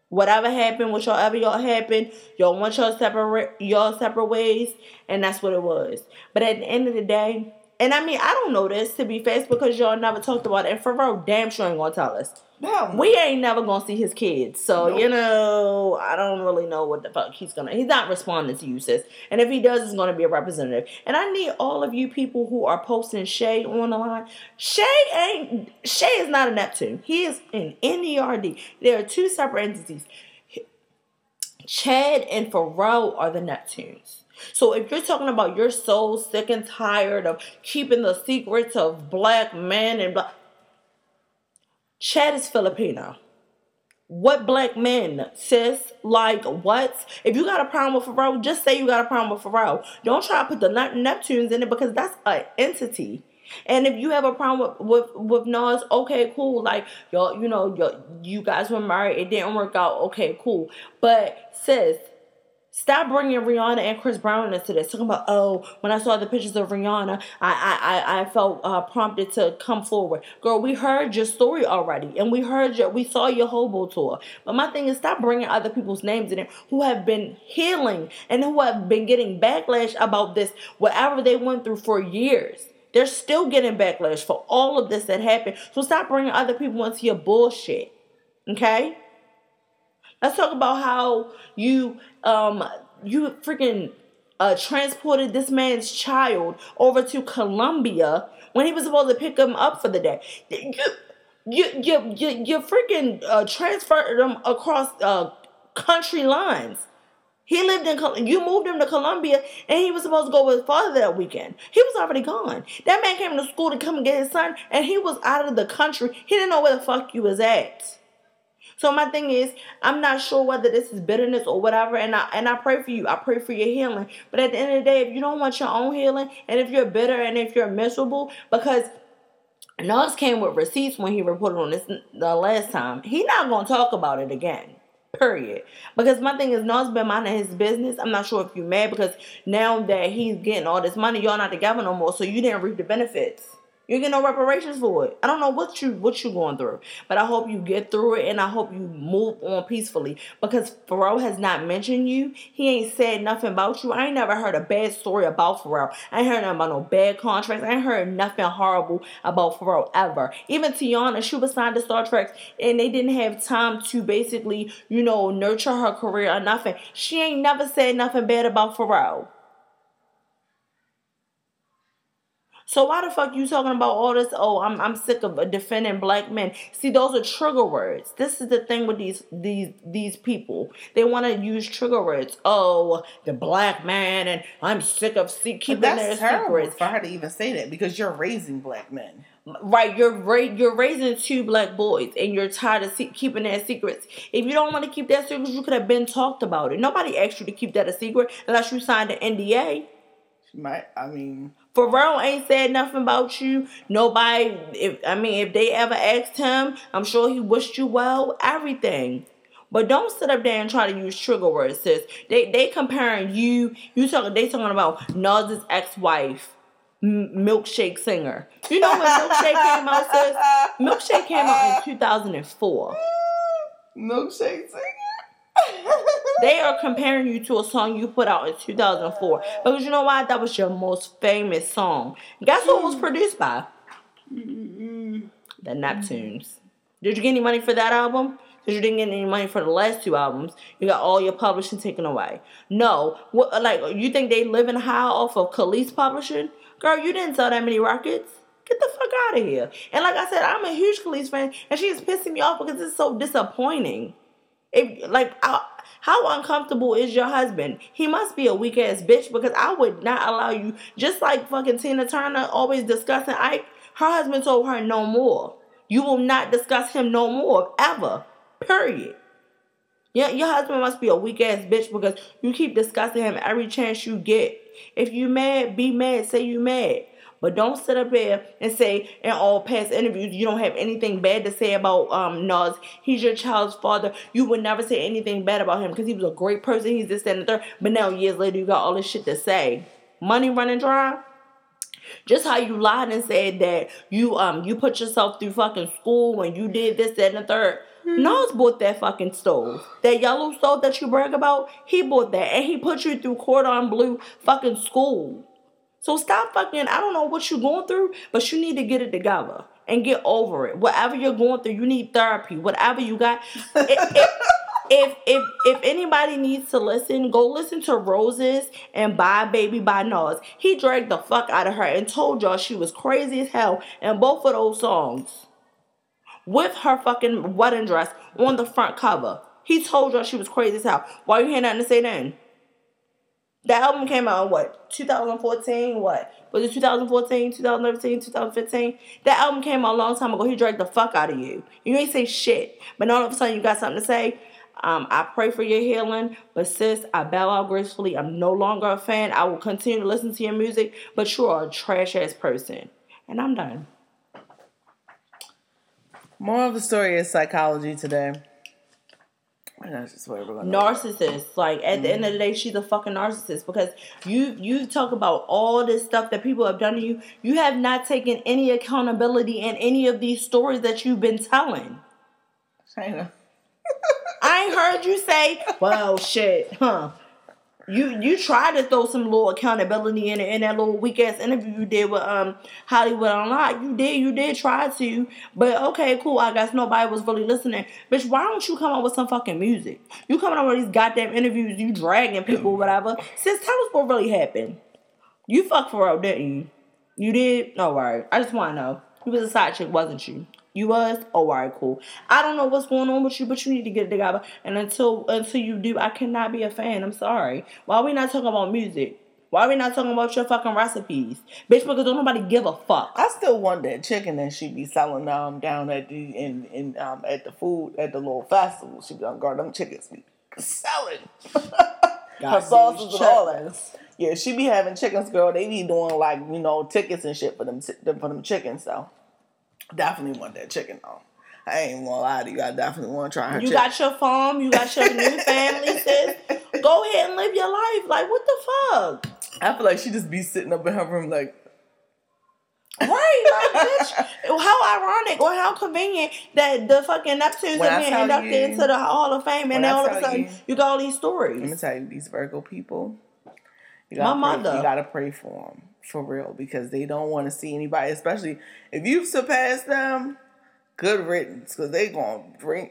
Whatever happened, whatever y'all happened, y'all want y'all separate y'all separate ways, and that's what it was. But at the end of the day, and I mean I don't know this to be fast because y'all never talked about it, and Pharrell damn sure ain't gonna tell us. No, We ain't never gonna see his kids, so Nope. you know I don't really know what the fuck he's gonna. He's not responding to you, sis. And if he does, it's gonna be a representative. And I need all of you people who are posting Shay on the line. Shay ain't Shay is not a Neptune. He is an NERD. There are two separate entities. Chad and Pharrell are the Neptunes. So if you're talking about you're so sick and tired of keeping the secrets of black men and black Chad is Filipino. What black men, sis? Like what? If you got a problem with Pharrell, just say you got a problem with Pharrell. Don't try to put the Neptunes in it because that's an entity. And if you have a problem with with, with Nas, okay, cool. Like y'all, you know, y'all, you guys were married, it didn't work out. Okay, cool. But sis, Stop bringing Rihanna and Chris Brown into this. Talking about, oh, when I saw the pictures of Rihanna, I I, I, I felt uh, prompted to come forward. Girl, we heard your story already, and we heard your, we saw your hobo tour. But my thing is, stop bringing other people's names in it who have been healing and who have been getting backlash about this, whatever they went through for years. They're still getting backlash for all of this that happened. So stop bringing other people into your bullshit. Okay? Let's talk about how you um you freaking uh transported this man's child over to Colombia when he was supposed to pick him up for the day. You you you you, you freaking uh, transferred him across uh country lines. He lived in you moved him to Colombia and he was supposed to go with his father that weekend. He was already gone. That man came to school to come and get his son and he was out of the country. He didn't know where the fuck you was at. So my thing is, I'm not sure whether this is bitterness or whatever, and I and I pray for you. I pray for your healing. But at the end of the day, if you don't want your own healing, and if you're bitter and if you're miserable, because Nas came with receipts when he reported on this the last time, he not gonna talk about it again. Period. Because my thing is, Nas been minding his business. I'm not sure if you mad because now that he's getting all this money, y'all not together no more, so you didn't reap the benefits. You get no reparations for it. I don't know what you what you going through, but I hope you get through it, and I hope you move on peacefully. Because Pharrell has not mentioned you. He ain't said nothing about you. I ain't never heard a bad story about Pharrell. I ain't heard nothing about no bad contracts. I ain't heard nothing horrible about Pharrell ever. Even Teyana, she was signed to Star Trak, and they didn't have time to basically, you know, nurture her career or nothing. She ain't never said nothing bad about Pharrell. So why the fuck you talking about all this? Oh, I'm I'm sick of defending black men. See, those are trigger words. This is the thing with these these these people. They want to use trigger words. Oh, the black man, and I'm sick of see, keeping their that's terrible secrets. for her to even say that because you're raising black men. Right, you're ra- you're raising two black boys, and you're tired of se- keeping that secrets. If you don't want to keep that secret, you could have been talked about it. Nobody asked you to keep that a secret unless you signed an NDA. She might. I mean, Pharrell ain't said nothing about you. Nobody, if I mean, if they ever asked him, I'm sure he wished you well. Everything. But don't sit up there and try to use trigger words, sis. They they comparing you. You talking? They talking about Nas's ex-wife, M- milkshake singer. You know when milkshake came out, sis? Milkshake came out in 2004. milkshake singer. They are comparing you to a song you put out in 2004 because you know why? That was your most famous song. Guess who it was mm. produced by? The Neptunes. Did you get any money for that album? Because you didn't get any money for the last two albums. You got all your publishing taken away. No. What, like, you think they living high off of Kelis publishing? Girl, you didn't sell that many records. Get the fuck out of here. And like I said, I'm a huge Kelis fan, and she's pissing me off because it's so disappointing. If like I, how uncomfortable is your husband? He must be a weak ass bitch because I would not allow you. Just like fucking Tina Turner always discussing Ike, her husband told her no more. You will not discuss him no more ever. Period. Yeah, your husband must be a weak ass bitch because you keep discussing him every chance you get. If you mad, be mad. Say you mad. But don't sit up there and say in all past interviews you don't have anything bad to say about um Nas. He's your child's father. You would never say anything bad about him because he was a great person. He's this that, and the third. But now years later you got all this shit to say. Money running dry. Just how you lied and said that you um you put yourself through fucking school when you did this, that, and the third. Nas bought that fucking stove. That yellow stove that you brag about, he bought that. And he put you through cordon bleu fucking school. So stop fucking, I don't know what you're going through, but you need to get it together and get over it. Whatever you're going through, you need therapy. Whatever you got. if, if, if if if anybody needs to listen, go listen to Roses and Bye Baby by Nas. He dragged the fuck out of her and told y'all she was crazy as hell in both of those songs. With her fucking wedding dress on the front cover. He told y'all she was crazy as hell. Why you had nothing to say then? The album came out in what? 2014? What? Was it 2014, 2013, 2015? That album came out a long time ago. He dragged the fuck out of you. You ain't say shit. But all of a sudden you got something to say. Um, I pray for your healing. But sis, I bow out gracefully. I'm no longer a fan. I will continue to listen to your music. But you are a trash ass person. And I'm done. More of the story is psychology today. Narcissist. Like at the end of the day, she's a fucking narcissist because you you talk about all this stuff that people have done to you. You have not taken any accountability in any of these stories that you've been telling. China. I ain't heard you say, "Well, shit, huh." You you tried to throw some little accountability in it in that little weak ass interview you did with um Hollywood Unlocked. You did you did try to, but okay, cool. I guess nobody was really listening. Bitch, why don't you come up with some fucking music? You coming up with these goddamn interviews, you dragging people, whatever. Since tell us what really happened. You fucked for real, didn't you? You did? No, right. I just want to know. You was a side chick, wasn't you? You was? Oh, all right, cool. I don't know what's going on with you, but you need to get it together. And until until you do, I cannot be a fan. I'm sorry. Why are we not talking about music? Why are we not talking about your fucking recipes? Bitch, because don't nobody give a fuck. I still want that chicken that she be selling um down at the in in um at the food at the little festival. She be on guard them chickens be selling. Her sauces and all that. Yeah, she be having chickens, girl. They be doing like you know tickets and shit for them for them chickens. So definitely want that chicken though. I ain't gonna lie to you. I definitely want to try her. You chicken. got your farm, you got your new family, sis. Go ahead and live your life. Like, what the fuck? I feel like she just be sitting up in her room like, Right, like, bitch. How ironic or how convenient that the fucking Neptunes are being inducted you- into the Hall of Fame, and then all of a sudden you- you, got all these stories. Let me tell you, these Virgo people. You My gotta pray, mother. You gotta pray for them for real because they don't want to see anybody, especially if you've surpassed them. Good riddance, because they gonna bring.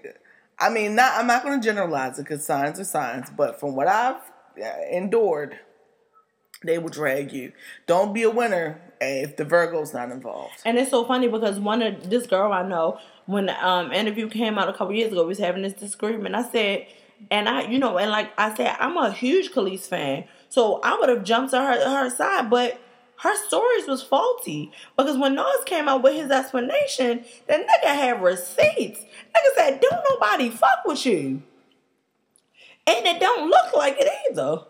I mean, not. I'm not gonna generalize it because signs are signs, but from what I've uh, endured, they will drag you. Don't be a winner if the Virgo's not involved. And it's so funny because one of this girl I know, when um, interview came out a couple years ago, we was having this disagreement. I said, and I, you know, and like I said, I'm a huge Kelis fan, so I would have jumped to her her side, but her stories was faulty because when Nas came out with his explanation, the nigga had receipts. Nigga said, "Don't nobody fuck with you," and it don't look like it either.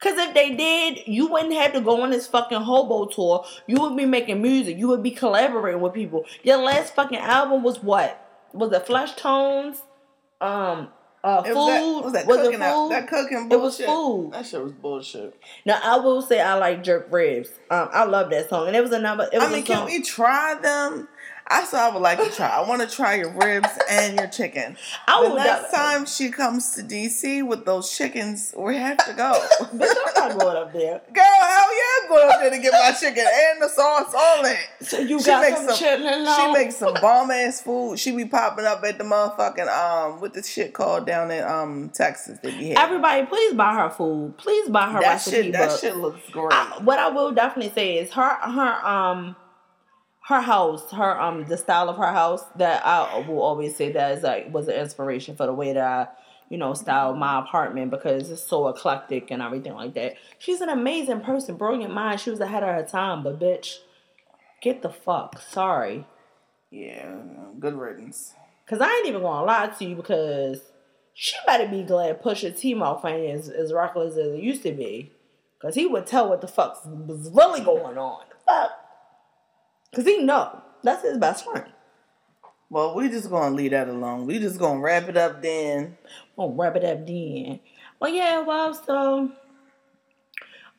Cause if they did, you wouldn't have to go on this fucking hobo tour. You would be making music. You would be collaborating with people. Your last fucking album was what? Was it Flesh Tones? Um, uh, food. was that, was that Was cooking food? that cooking It was bullshit. food. That shit was bullshit. Now I will say I like jerk ribs. Um, I love that song, and it was another. It was I mean, a can song. we try them? I said I would like to try. I want to try your ribs and your chicken. I the would next time she comes to DC with those chickens, we have to go. Bitch, I'm not going up there. Girl, hell yeah, I'm going up there to get my chicken and the sauce, all that. So you She got makes some, some- chitlin She on? makes some bomb ass food. She be popping up at the motherfucking um what the shit called down in um Texas. Be having. Everybody, please buy her food. Please buy her that recipe shit. That book. shit looks great. I, what I will definitely say is her her um her house, her um the style of her house that I will always say that is like was an inspiration for the way that I you know style my apartment because it's so eclectic and everything like that. She's an amazing person, brilliant mind. She was ahead of her time, but bitch, get the fuck. Sorry. yeah, good riddance. Cause I ain't even gonna lie to you because she better be glad Pusha T ain't as, as reckless as it used to be. Cause he would tell what the fuck was really going on. Fuck. Cause he know. That's his best friend. Well, we just gonna leave that alone. We just gonna wrap it up then. Gonna wrap it up then. Well yeah, well so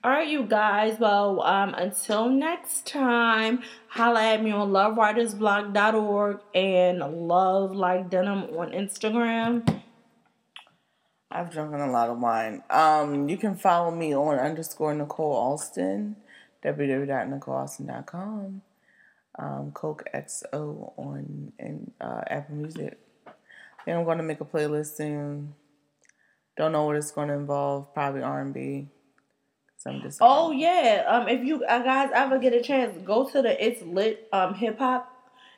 Alright you guys, well um until next time, holla at me on lovewritersblog.org and love like denim on Instagram. I've drunken a lot of wine. Um, you can follow me on underscore Nicole Alston, www.nicolealston.com, um, Coke XO on in uh, Apple Music. Then I'm gonna make a playlist soon. Don't know what it's gonna involve. Probably R and B. I'm just Oh yeah. Um, if you uh, guys ever get a chance, go to the It's Lit um hip hop.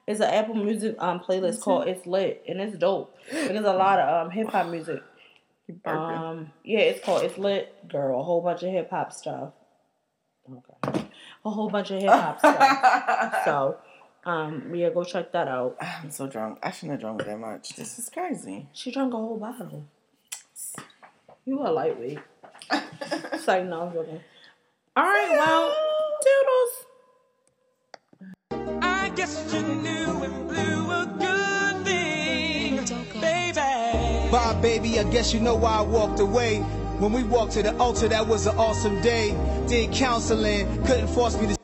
It's an Apple Music um playlist called It's Lit, and it's dope. There's a lot of um hip hop music. Um, yeah, it's called It's Lit, girl. A whole bunch of hip hop stuff. Okay, a whole bunch of hip hop stuff. So, um, yeah, go check that out. I'm so drunk. I shouldn't have drunk that much. This is crazy. She drank a whole bottle. You a lightweight. it's like no, I'm joking. All right, well, doodles. I guess you knew and blew a good thing, baby. Bye, baby, I guess you know why I walked away. When we walked to the altar, that was an awesome day. Did counseling, couldn't force me to